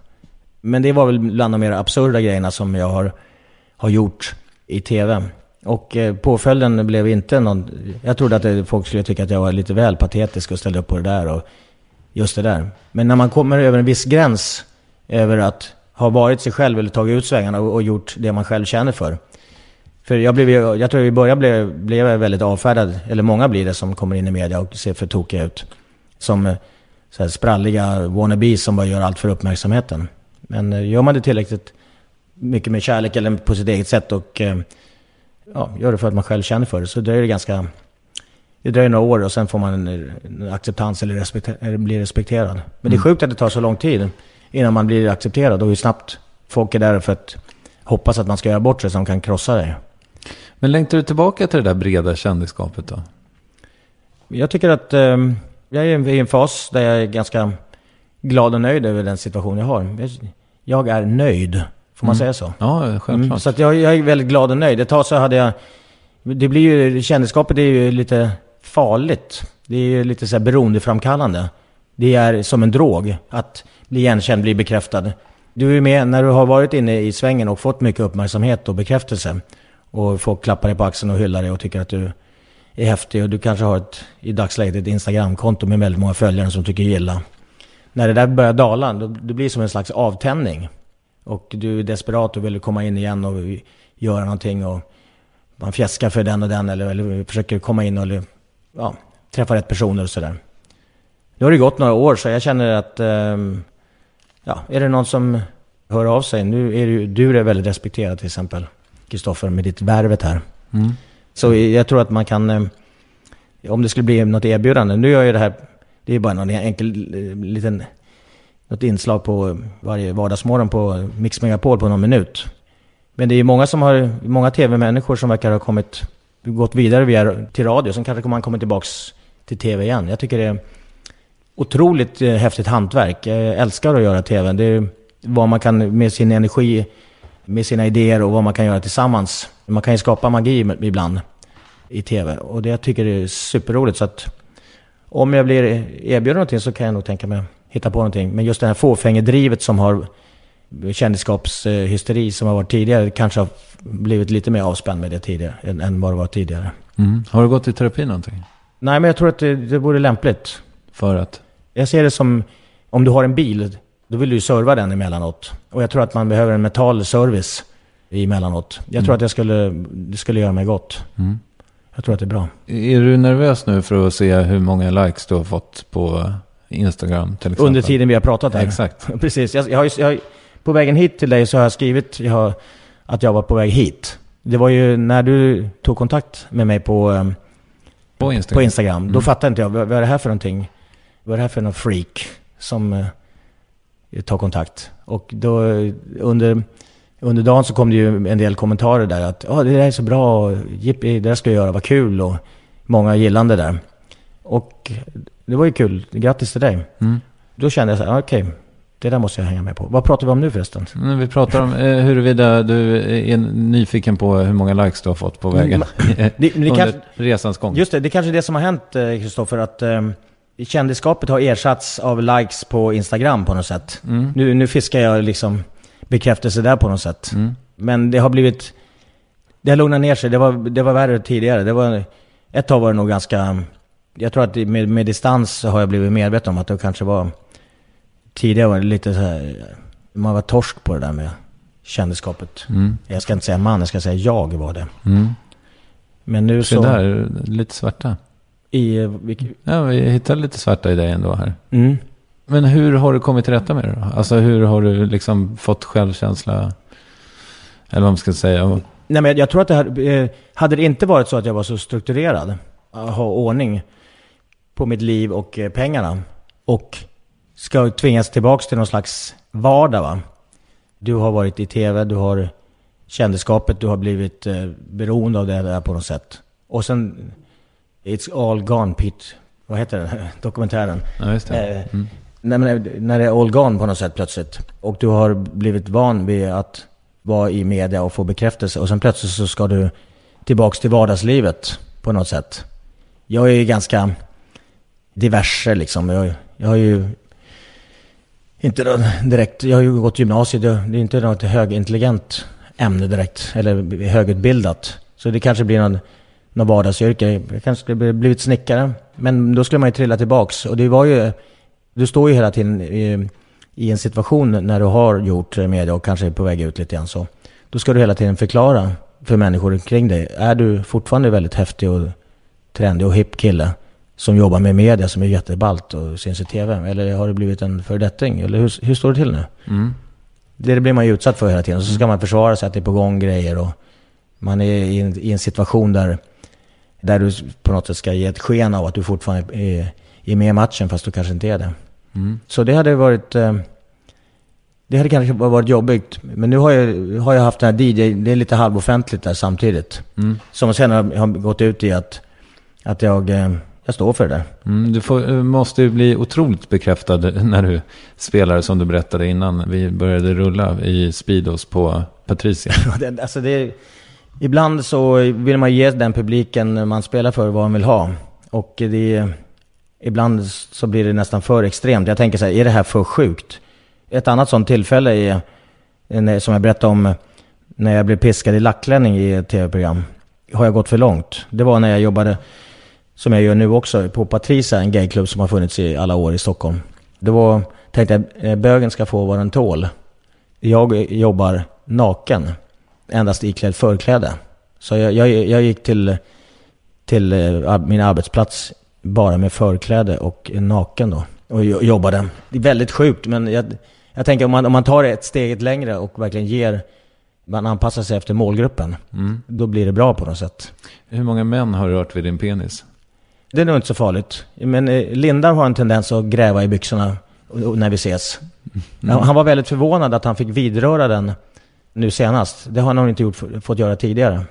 Men det var väl bland de mer absurda grejerna som jag har, har gjort i tv. Och eh, påföljden blev inte någon... Jag trodde att det, folk skulle tycka att jag var lite väl patetisk och ställde upp på det där och just det där. Men när man kommer över en viss gräns över att ha varit sig själv eller tagit ut svängarna och, och gjort det man själv känner för. För jag, blev, jag tror i början blev, blev jag väldigt avfärdad, eller många blir det som kommer in i media och ser för tokiga ut. Som eh, så här, spralliga wannabes som bara gör allt för uppmärksamheten. Men eh, gör man det tillräckligt mycket med kärlek eller på sitt eget sätt och eh, ja, gör det för att man själv känner för det så dröjer det ganska... Det dröjer några år och sen får man en, acceptans eller, respekter, eller blir respekterad. Men mm. det är mm. sjukt att det tar så lång tid innan man blir accepterad och hur snabbt folk är där för att hoppas att man ska göra bort sig de kan krossa dig. Men längtar du tillbaka till det där breda kändisskapet då? Jag tycker att eh, jag är i en fas där jag är ganska glad och nöjd över den situation jag har. Jag är nöjd. Får man mm. säga så? Ja, självklart. Mm, så att jag, jag, är väldigt glad och nöjd. Ett tag så hade jag... Det blir ju... Kändisskapet är ju lite farligt. Det är ju lite så här beroendeframkallande. Det är som en drog att bli igenkänd, bli bekräftad. Du är med när du har varit inne i svängen och fått mycket uppmärksamhet och bekräftelse. Och folk klappar dig på axeln och hyllar dig och tycker att du är häftig. Och du kanske har ett, i dagsläget ett Instagramkonto med väldigt många följare som tycker illa. När det där börjar dala, då, det blir som en slags avtändning. Och du är desperat och vill komma in igen och göra någonting. Och man fjäskar för den och den eller, eller försöker komma in och ja, träffa rätt personer och sådär. Nu har det gått några år så jag känner att um, ja, är det någon som hör av sig. Nu är du, du är väldigt respekterad till exempel, Kristoffer, med ditt värvet här. Mm. Så jag tror att man kan, eh, om det skulle bli något erbjudande. Nu gör jag det här, det är bara någon enkel eh, liten, något inslag på eh, varje vardagsmorgon på Mix Megapol på någon minut. Men det är ju många som har, många tv-människor som verkar ha kommit, gått vidare via, till radio. Sen kanske man kommer tillbaks till tv igen. Jag tycker det är otroligt eh, häftigt hantverk. Jag älskar att göra tv. Det är vad man kan med sin energi, med sina idéer och vad man kan göra tillsammans. Man kan ju skapa magi ibland i tv. Och det jag tycker är superroligt. Så att om jag blir eh, erbjuden någonting så kan jag nog tänka mig hitta på någonting. Men just det här fåfängedrivet som har kändisskapshysteri som har varit tidigare kanske har blivit lite mer avspänd med det tidigare än, än vad det var tidigare. Mm. Har du gått i terapi någonting? Nej, men jag tror att det, det vore lämpligt. För att? Jag ser det som, om du har en bil, då vill du ju serva den emellanåt. Och jag tror att man behöver en mental service emellanåt. Jag tror mm. att jag skulle, det skulle göra mig gott. Mm. Jag tror att det är bra. Är du nervös nu för att se hur många likes du har fått på Instagram till exempel? Under tiden vi har pratat här? Exakt. *laughs* Precis. Jag, jag, har, jag, på vägen hit till dig så har jag skrivit jag har, att jag var på väg hit. Det var ju när du tog kontakt med mig på, ehm, på Instagram. På Instagram. Mm. Då fattade inte jag, vad, vad är det här för någonting? Vad är det här för någon freak som eh, tar kontakt? Och då under, under dagen så kom det ju en del kommentarer där att oh, det där är så bra, jippi, det där ska jag göra, vad kul och många gillande där. Och det var ju kul, grattis till dig. Mm. Då kände jag så här, okej, okay, det där måste jag hänga med på. Vad pratar vi om nu förresten? Mm, vi pratar om eh, huruvida du är nyfiken på hur många likes du har fått på vägen. Mm, *laughs* det, det Under kanske, resans gång. Just det, det är kanske är det som har hänt Kristoffer. Eh, att eh, kändisskapet har ersatts av likes på Instagram på något sätt. Mm. Nu, nu fiskar jag liksom bekräftelse där på något sätt. Mm. Men det har blivit... Det har lugnat ner sig. Det var, det var värre tidigare. Det var, ett tag var det nog ganska... Jag tror att med, med distans så har jag blivit medveten om att det kanske var tidigare var det lite så här, man var torsk på det där med kändisskapet. Mm. Jag ska inte säga man, jag ska säga jag var det. Mm. Men nu så... Se där, lite svarta. I, eh, vilk... Ja, vi hittar lite svarta i dig ändå här. Mm. Men hur har du kommit till rätta med det då? Alltså hur har du liksom fått självkänsla? Eller vad man ska säga. Nej men jag tror att det här, eh, hade det inte varit så att jag var så strukturerad, ha ordning på mitt liv och eh, pengarna. Och ska tvingas tillbaka till någon slags vardag va. Du har varit i tv, du har kändisskapet, du har blivit eh, beroende av det där på något sätt. Och sen It's all gone Pete. Vad heter den? *laughs* Dokumentären. Ja, just det. Eh, mm. när, när det är all gone på något sätt plötsligt. Och du har blivit van vid att vara i media och få bekräftelse. Och sen plötsligt så ska du tillbaks till vardagslivet på något sätt. Jag är ju ganska diverse liksom. Jag, jag har ju inte direkt, jag har ju gått gymnasiet, det är inte något högintelligent ämne direkt, eller högutbildat. Så det kanske blir någon, någon vardagsyrke. Jag kanske skulle blivit snickare. Men då skulle man ju trilla tillbaks. Och det var ju, du står ju hela tiden i, i en situation när du har gjort media och kanske är på väg ut lite grann så. Då ska du hela tiden förklara för människor kring dig. Är du fortfarande väldigt häftig och trendig och hipp kille? Som jobbar med media som är jätteballt och syns i TV? Eller har det blivit en föredetting? Eller hur, hur står det till nu? Mm. Det blir man ju utsatt för hela tiden. Så ska man försvara sig att det är på gång grejer och man är i en, i en situation där, där du på något sätt ska ge ett sken av att du fortfarande är, är med i matchen fast du kanske inte är det. Mm. Så det hade varit... Eh, det hade kanske varit jobbigt. Men nu har jag, har jag haft den här DJ, det är lite halvoffentligt där samtidigt. Mm. Som sen har, har gått ut i att, att jag eh, jag står för det där. Mm, du får, måste ju bli otroligt bekräftad *laughs* när du spelar som du berättade innan vi började rulla i Speedos på Patricia. *laughs* alltså det, ibland så vill man ge den publiken man spelar för vad man vill ha. Och det, ibland så blir det nästan för extremt. Jag tänker så här, är det här för sjukt? Ett annat sånt tillfälle är, eh, som jag berättade om, när jag blev piskad i lackklänning i ett tv-program. Har jag gått för långt? Det var när jag jobbade, som jag gör nu också, på Patricia, en gayklubb som har funnits i alla år i Stockholm. Var, tänkte jag, eh, bögen ska få vad den tål. Jag jobbar naken, endast iklädd förkläde. Så jag, jag, jag gick till, till eh, min arbetsplats bara med förkläde och naken då. Och jobbade. Det är väldigt sjukt men jag, jag tänker om man, om man tar ett steg längre och verkligen ger man anpassar sig efter målgruppen. Mm. Då blir det bra på något sätt. Hur många män har rört vid din penis? Det är nog inte så farligt. Men eh, Lindar har en tendens att gräva i byxorna när vi ses. Mm. Han var väldigt förvånad att han fick vidröra den nu senast. Det har han nog inte gjort, fått göra tidigare.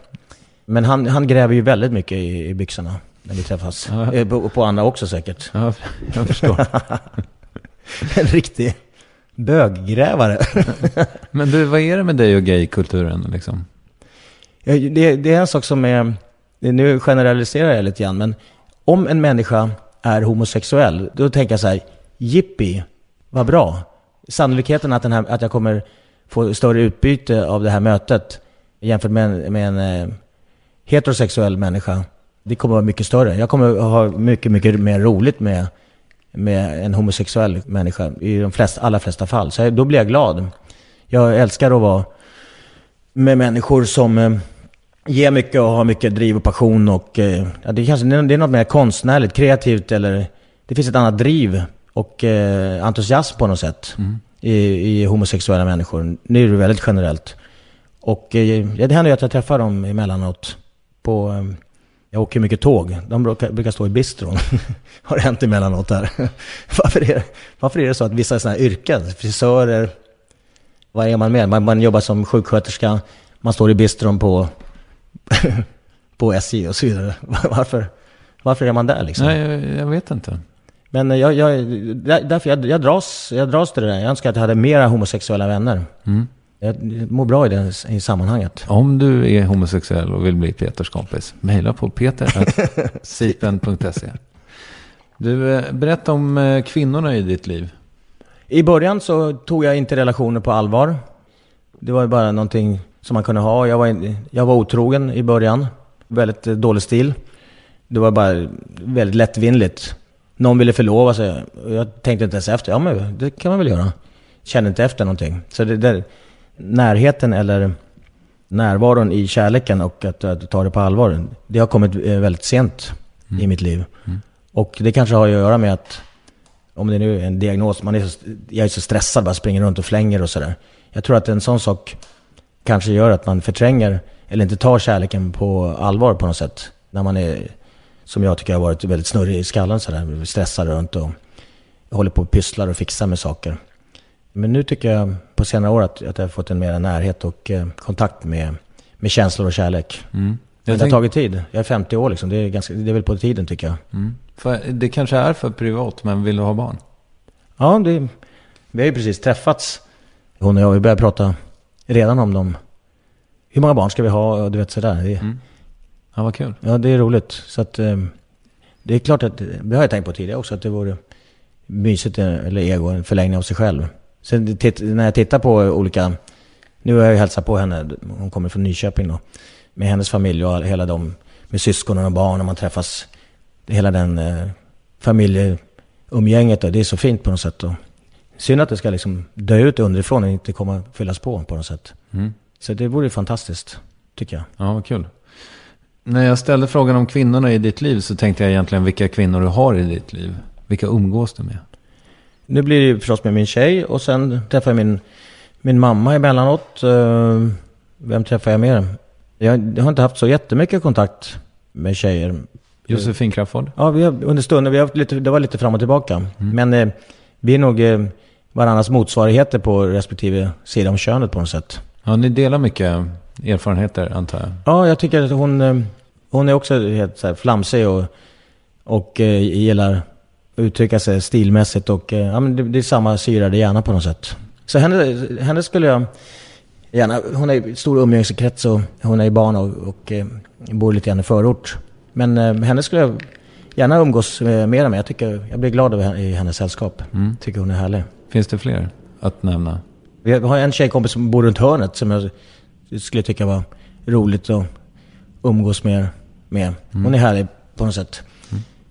Men han, han gräver ju väldigt mycket i, i byxorna när vi träffas. Ja. Eh, på, på andra också säkert. Ja, jag förstår. *laughs* en riktig böggrävare. *laughs* Men du, vad är det med dig och gaykulturen liksom? Det, det, är en sak som är, nu generaliserar jag lite grann, men om en människa är homosexuell, då tänker jag så här, jippi, vad bra. Sannolikheten att, den här, att jag kommer få större utbyte av det här mötet jämfört med en, med en eh, heterosexuell människa, det kommer vara mycket större. Jag kommer ha mycket, mycket mer roligt med, med en homosexuell människa i de flesta, allra flesta fall. Så då blir jag glad. Jag älskar att vara med människor som eh, ger mycket och har mycket driv och passion och eh, det, kanske, det är något mer konstnärligt, kreativt eller det finns ett annat driv och eh, entusiasm på något sätt mm. i, i, homosexuella människor. Nu är det väldigt generellt. Och eh, det händer ju att jag träffar dem emellanåt på... Eh, jag åker mycket tåg. De brukar, brukar stå i bistron. *laughs* Har det hänt emellanåt där. *laughs* varför, är det, varför är det så att vissa sådana här yrken, frisörer, vad är man med? Man, man jobbar som sjuksköterska, man står i bistron på, *laughs* på SJ och så vidare. *laughs* Varför, varför är man där liksom? Nej, jag, jag vet inte. Men jag, jag, därför jag, jag, dras, jag dras till det där. Jag önskar att jag hade mera homosexuella vänner. Mm. Jag mår bra i det i sammanhanget. Om du är homosexuell och vill bli Peters kompis, mejla på peter.sipen.se. Du, eh, berätta om eh, kvinnorna i ditt liv. I början så tog jag inte relationer på allvar. Det var bara någonting som man kunde ha. Jag var, jag var otrogen i början. Väldigt eh, dålig stil. Det var bara väldigt lättvindigt. Någon ville förlova sig. Jag tänkte inte ens efter. Ja men det kan man väl göra. Kände inte efter någonting. Så det, det, närheten eller närvaron i kärleken och att, att ta det på allvar. Det har kommit eh, väldigt sent mm. i mitt liv. Mm. Och det kanske har att göra med att, om det nu är en diagnos, man är så, jag är så stressad, bara springer runt och flänger och sådär. Jag tror att en sån sak kanske gör att man förtränger, eller inte tar kärleken på allvar på något sätt. När man är, som jag tycker har varit väldigt snurrig i skallen sådär, stressad runt och håller på och pysslar och fixar med saker. Men nu tycker jag på senare år att, att jag har fått en mer närhet och eh, kontakt med, med känslor och kärlek. Mm. Men det har tagit tid. Jag är 50 år liksom. Det är, ganska, det är väl på tiden tycker jag. Mm. För det kanske är för privat, men vill du ha barn? Ja, det, vi har ju precis träffats. Hon och jag, vi började prata redan om dem. Hur många barn ska vi ha och du vet sådär. Det, mm. Ja, vad kul. Ja, det är roligt. Så att eh, det är klart att, det har jag tänkt på tidigare också, att det vore mysigt, eller ego, en förlängning av sig själv. Sen när jag tittar på olika, nu har jag ju hälsat på henne, hon kommer från Nyköping då, med hennes familj och hela de, med syskonen och barn och man träffas, hela den eh, familjeumgänget då, det är så fint på något sätt. Och synd att det ska liksom dö ut underifrån och inte komma fyllas på på något sätt. Mm. Så det vore fantastiskt, tycker jag. Ja, vad kul. När jag ställde frågan om kvinnorna i ditt liv så tänkte jag egentligen vilka kvinnor du har i ditt liv. Vilka umgås du med? Nu blir det ju förstås med min tjej och sen träffar jag min, min mamma emellanåt. Eh, vem träffar jag mer? Jag, har inte haft så jättemycket kontakt med tjejer. Josefin Crafoord? Ja, vi har, under stunden. Vi har lite, det var lite fram och tillbaka. Mm. Men eh, vi är nog eh, varandras motsvarigheter på respektive sida om könet på något sätt. Ja, ni delar mycket erfarenheter antar jag? Ja, jag tycker att hon, eh, hon är också helt så här flamsig och, och eh, gillar uttrycka sig stilmässigt och eh, ja, men det, det är samma syrade hjärna på något sätt. Så henne, henne skulle jag gärna, hon är i stor umgängeskrets och hon är i barn och, och eh, bor lite grann i förort. Men eh, henne skulle jag gärna umgås eh, med henne. Jag, tycker, jag blir glad över i hennes sällskap. Mm. Tycker hon är härlig. Finns det fler att nämna? Vi har en tjejkompis som bor runt hörnet som jag skulle tycka var roligt att umgås med. med. Hon är härlig på något sätt.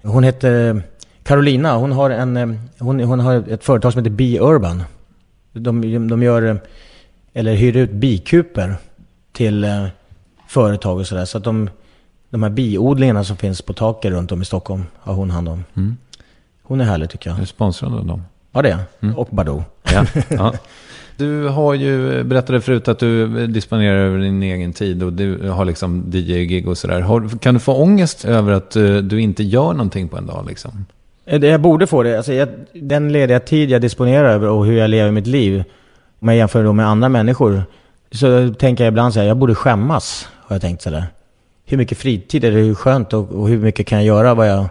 Hon heter Carolina. Hon har, en, eh, hon, hon har ett företag som heter Be Urban. De, de gör, eh, eller hyr ut bikuper till eh, företag och sådär. Så att de, de här biodlingarna som finns på taket runt om i Stockholm har hon hand om. Mm. Hon är härlig tycker Är jag. du sponsrad av dem? Ja det är jag. Och Badoo. Ja. ja. *laughs* Du har ju, berättade förut att du disponerar över din egen tid och du har liksom DJ-gig och sådär. Kan du få ångest över att eh, du inte gör någonting på en dag liksom? Eh, Jag borde få det. Alltså jag, den lediga tid jag disponerar över och hur jag lever mitt liv. Om jag jämför då med andra människor. Så tänker jag ibland så här, jag borde skämmas. Har jag tänkt sådär. Hur mycket fritid är det? Hur skönt och, och hur mycket kan jag göra vad jag,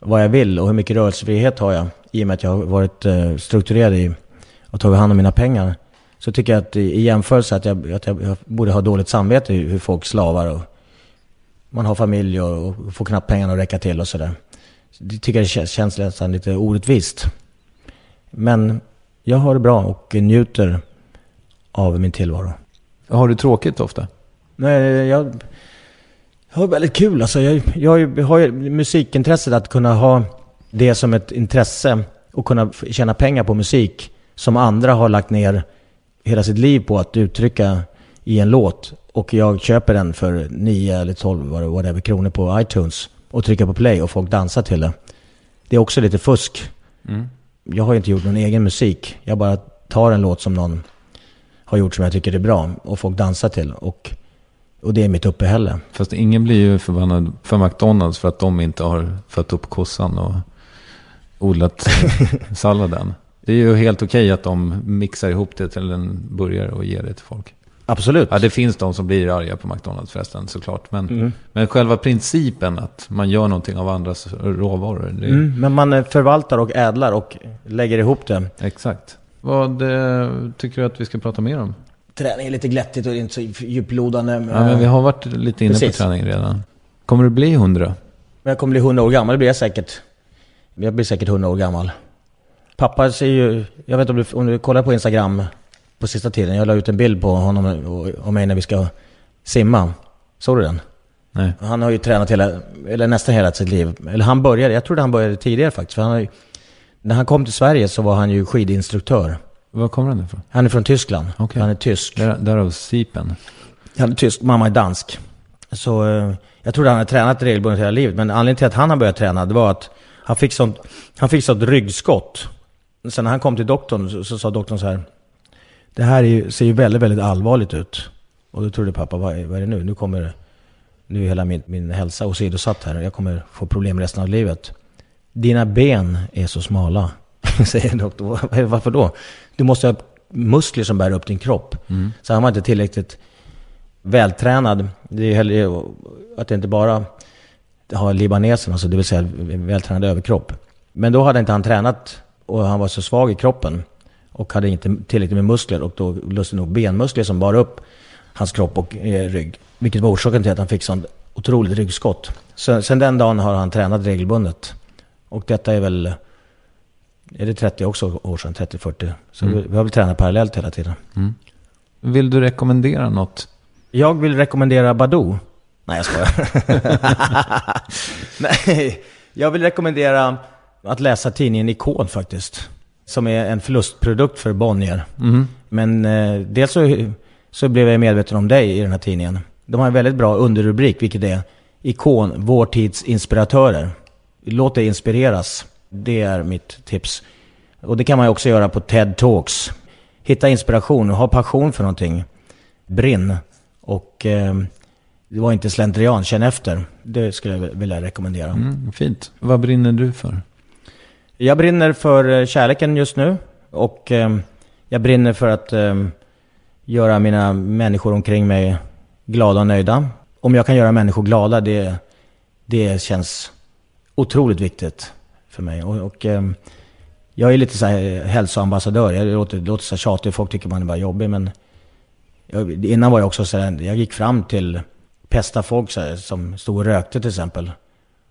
vad jag vill? Och hur mycket rörelsefrihet har jag? I och med att jag har varit eh, strukturerad i och tagit hand om mina pengar. Så tycker jag att i, jämförelse att jag, att jag, jag borde ha dåligt samvete hur, folk slavar och man har familj och, och får knappt pengarna att räcka till och sådär. Så Det tycker jag kän- känns nästan lite orättvist. Men jag har det bra och njuter av min tillvaro. Har du tråkigt ofta? Nej, jag, jag har väldigt kul. Alltså, jag, jag, har ju- musikintresset att kunna ha det som ett intresse och kunna tjäna pengar på musik som andra har lagt ner hela sitt liv på att uttrycka i en låt. Och jag köper den för 9 eller 12 vad det- whatever, kronor på iTunes och trycker på play och folk dansar till det. Det är också lite fusk. Jag har ju inte gjort någon egen musik. Jag bara tar en låt som någon har gjort som jag tycker är bra och folk dansar till. Och, och det är mitt uppehälle. Fast ingen blir ju förbannad för McDonalds för att de inte har fött upp kossan och odlat *laughs* salladen. Det är ju helt okej att de mixar ihop det till en burgare och ger det till folk. Absolut. Ja, det finns de som blir arga på McDonalds förresten såklart. Men, Mm. men själva principen att man gör någonting av andras råvaror. Är, Mm, men man eh, förvaltar och ädlar och lägger ihop det. Exakt. Vad eh, tycker du att vi ska prata mer om? Träning är lite glättigt och inte så djuplodande. Men, Ja, men vi har varit lite inne Precis. på träning redan. Kommer du bli hundra? men jag kommer bli 100 år gammal, det blir jag säkert. Jag blir säkert 100 år gammal. Pappa säger ju, jag vet inte om du, om du kollar på Instagram på sista tiden. Jag la ut en bild på honom och, och mig när vi ska simma. Såg du den? Nej. Han har ju tränat hela, eller nästan hela sitt liv. Eller han började, jag trodde han började tidigare faktiskt. För han har ju, när han kom till Sverige så var han ju skidinstruktör. Var kommer den ifrån? Han är från Tyskland. Okej. Han är tysk. Där, därav sipen. Han är tysk, mamma är dansk. Så eh, jag trodde han hade tränat regelbundet hela livet. Men anledningen till att han har börjat träna, det var att han fick sånt, han fick sånt ryggskott. Sen när han kom till doktorn så, så sa doktorn så här. Det här är ju, ser ju väldigt, väldigt allvarligt ut. Och då trodde pappa, vad är, vad är det nu? Nu kommer nu är hela min, min hälsa åsidosatt här. Jag kommer få problem resten av livet. Dina ben är så smala, *laughs* säger doktorn. "Vad- Varför då? Du måste ha muskler som bär upp din kropp. Så han var inte tillräckligt vältränad. Det är ju heller att det inte bara har libanesen, alltså det vill säga vältränad överkropp. Men då hade inte han tränat och han var så svag i kroppen och hade inte tillräckligt med muskler och då lustigt nog benmuskler som bar upp hans kropp och eh, rygg. Vilket var orsaken till att han fick sånt otroligt ryggskott. Så, sen den dagen har han tränat regelbundet. Och detta är väl, är det 30 också år sedan? 30-40? Så vi, vi har väl tränat parallellt hela tiden. Vill du rekommendera något? Jag vill rekommendera Badoo. Nej, jag skojar. *laughs* Nej, jag vill rekommendera att läsa tidningen Ikon faktiskt. Som är en förlustprodukt för Bonnier. Men eh, dels så, så blev jag medveten om dig i den här tidningen. De har en väldigt bra underrubrik, vilket är Ikon, vår tids inspiratörer. Låt dig inspireras. Det är mitt tips. Och det kan man ju också göra på TED Talks. Hitta inspiration ha passion för någonting. Brinn. Och eh, det var inte slentrian, känn efter. Det skulle jag vilja rekommendera. Mm, fint. Vad brinner du för? Jag brinner för eh, kärleken just nu. Och eh, jag brinner för att eh, göra mina människor omkring mig glada och nöjda. Om jag kan göra människor glada, det, det känns otroligt viktigt för mig. Och, och eh, jag är lite så här hälsoambassadör. Jag låter, det låter så här tjatigt, folk tycker man är bara jobbig. Men jag, innan var jag också så här, jag gick fram till pesta folk så här, som stod och rökte till exempel.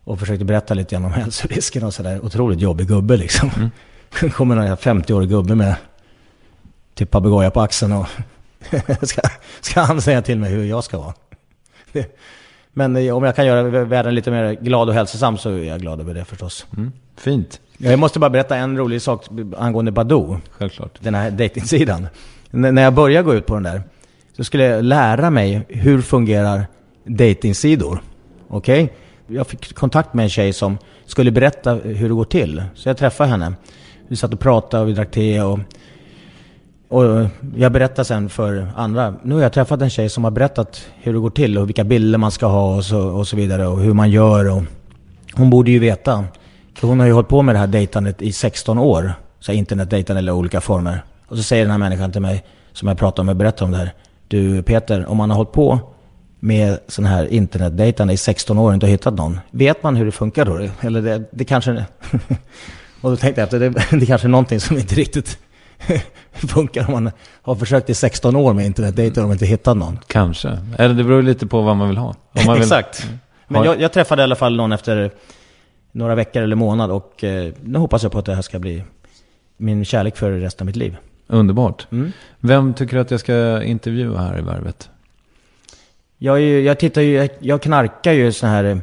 och försökte berätta lite grann om *laughs* hälsoriskerna och sådär. Otroligt jobbig gubbe liksom. Mm. *laughs* kommer någon 50-årig gubbe med typ papegoja på axeln och *laughs* ska, ska han säga till mig hur jag ska vara. Men eh, om jag kan göra världen lite mer glad och hälsosam så är jag glad över det förstås. Mm. Fint. Jag måste bara berätta en rolig sak angående Badoo. Självklart. Den här dejtingsidan. när jag började gå ut på den där så skulle jag lära mig hur fungerar dejtingsidor. Okej? Okay? Jag fick kontakt med en tjej som skulle berätta hur det går till. Så jag träffade henne. Vi satt och pratade och vi drack te och och eh, jag berättar sen för andra. Nu har jag träffat en tjej som har berättat hur det går till och vilka bilder man ska ha och så, och så vidare och hur man gör. Och hon borde ju veta. För hon har ju hållit på med det här dejtandet i 16 år. Så internetdejtande eller olika former. Och så säger den här människan till mig, som jag pratade med och berättade om det här. Du Peter, om man har hållit på med sån här internetdejtande i 16 år och inte har hittat någon. Vet man hur det funkar då? Eller det, det kanske... *laughs* och då tänkte jag efter. det, det kanske är någonting som inte riktigt funkar om man har försökt i 16 år med internetdejter och inte hittat någon. Kanske. Eller det beror lite på vad man vill ha. Om man vill... Exakt. Men jag, jag, träffade i alla fall någon efter några veckor eller månad och eh, nu hoppas jag på att det här ska bli min kärlek för resten av mitt liv. Underbart. Mm. Vem tycker du att jag ska intervjua här i Värvet? Jag, jag tittar ju, jag knarkar ju sådana här eh,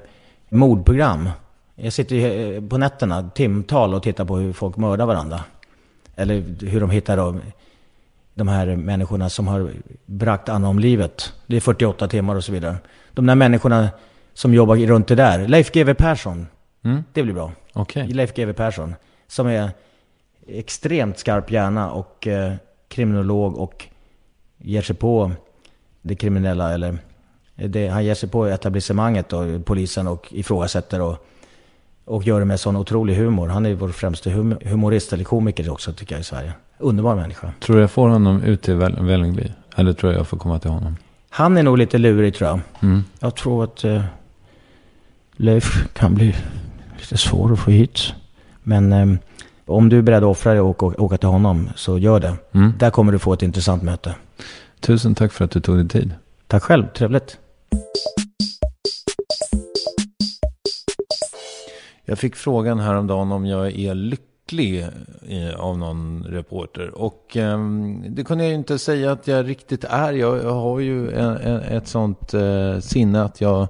mordprogram. Jag sitter ju eh, på nätterna, timtal, och tittar på hur folk mördar varandra. Eller hur de hittar då, de här människorna som har bragt andra om livet. Det är 48 timmar och så vidare. De där människorna som jobbar runt det där. Leif GW Persson. Mm. Det blir bra. Okay. Leif GW Persson. Som är extremt skarp hjärna och eh, kriminolog och ger sig på det kriminella. Eller det, han ger sig på etablissemanget och polisen och ifrågasätter och och gör det med sån otrolig humor. Han är vår främste hum humorist, eller komiker också tycker jag i Sverige. Underbar människa. Tror du jag får honom ut till Vällingby? Eller tror jag jag får komma till honom? Han är nog lite lurig tror jag. Mm. Jag tror att eh, Leif kan bli lite svår att få hit. Men eh, om du är beredd att offra dig och åka till honom så gör det. Mm. Där kommer du få ett intressant möte. Tusen tack för att du tog dig tid. Tack själv, trevligt. Jag fick frågan häromdagen om jag är lycklig eh, av någon reporter. Och ehm, det kunde jag ju inte säga att jag riktigt är. Jag, jag har ju ett sånt eh, sinne att jag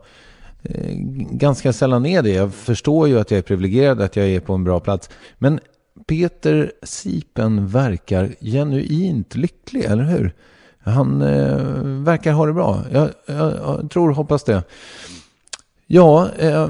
eh, ganska sällan är det. Jag förstår ju att jag är privilegierad, att jag är på en bra plats. Men Peter Sipen verkar genuint lycklig, eller hur? Han eh, verkar ha det bra. Jag, jag, jag tror hoppas det. Ja, eh,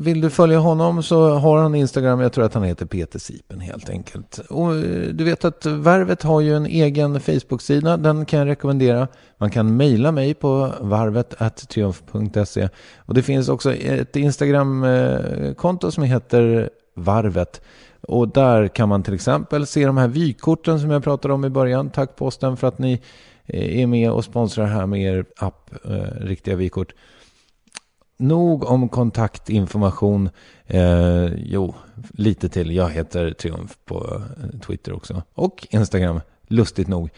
vill du följa honom så har han Instagram. Jag tror att han heter Peter Sipen helt enkelt. Och eh, du vet att Värvet har ju en egen Facebook-sida. Den kan jag rekommendera. Man kan mejla mig på varvet.triumf.se. Och det finns också ett Instagram-konto eh, som heter Varvet. Och där kan man till exempel se de här vykorten som jag pratade om i början. Tack posten för att ni eh, är med och sponsrar här med er app, eh, Riktiga vykort nog om kontaktinformation. Eh, jo, lite till. Jag heter Triumf på eh, Twitter också. Och Instagram, lustigt nog.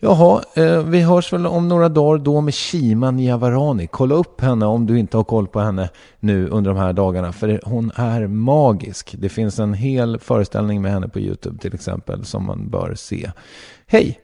Jaha, eh, vi hörs väl om några dagar då med Shima Niavarani. Kolla upp henne om du inte har koll på henne nu under de här dagarna. För hon är magisk. Det finns en hel föreställning med henne på YouTube till exempel som man bör se. Hej!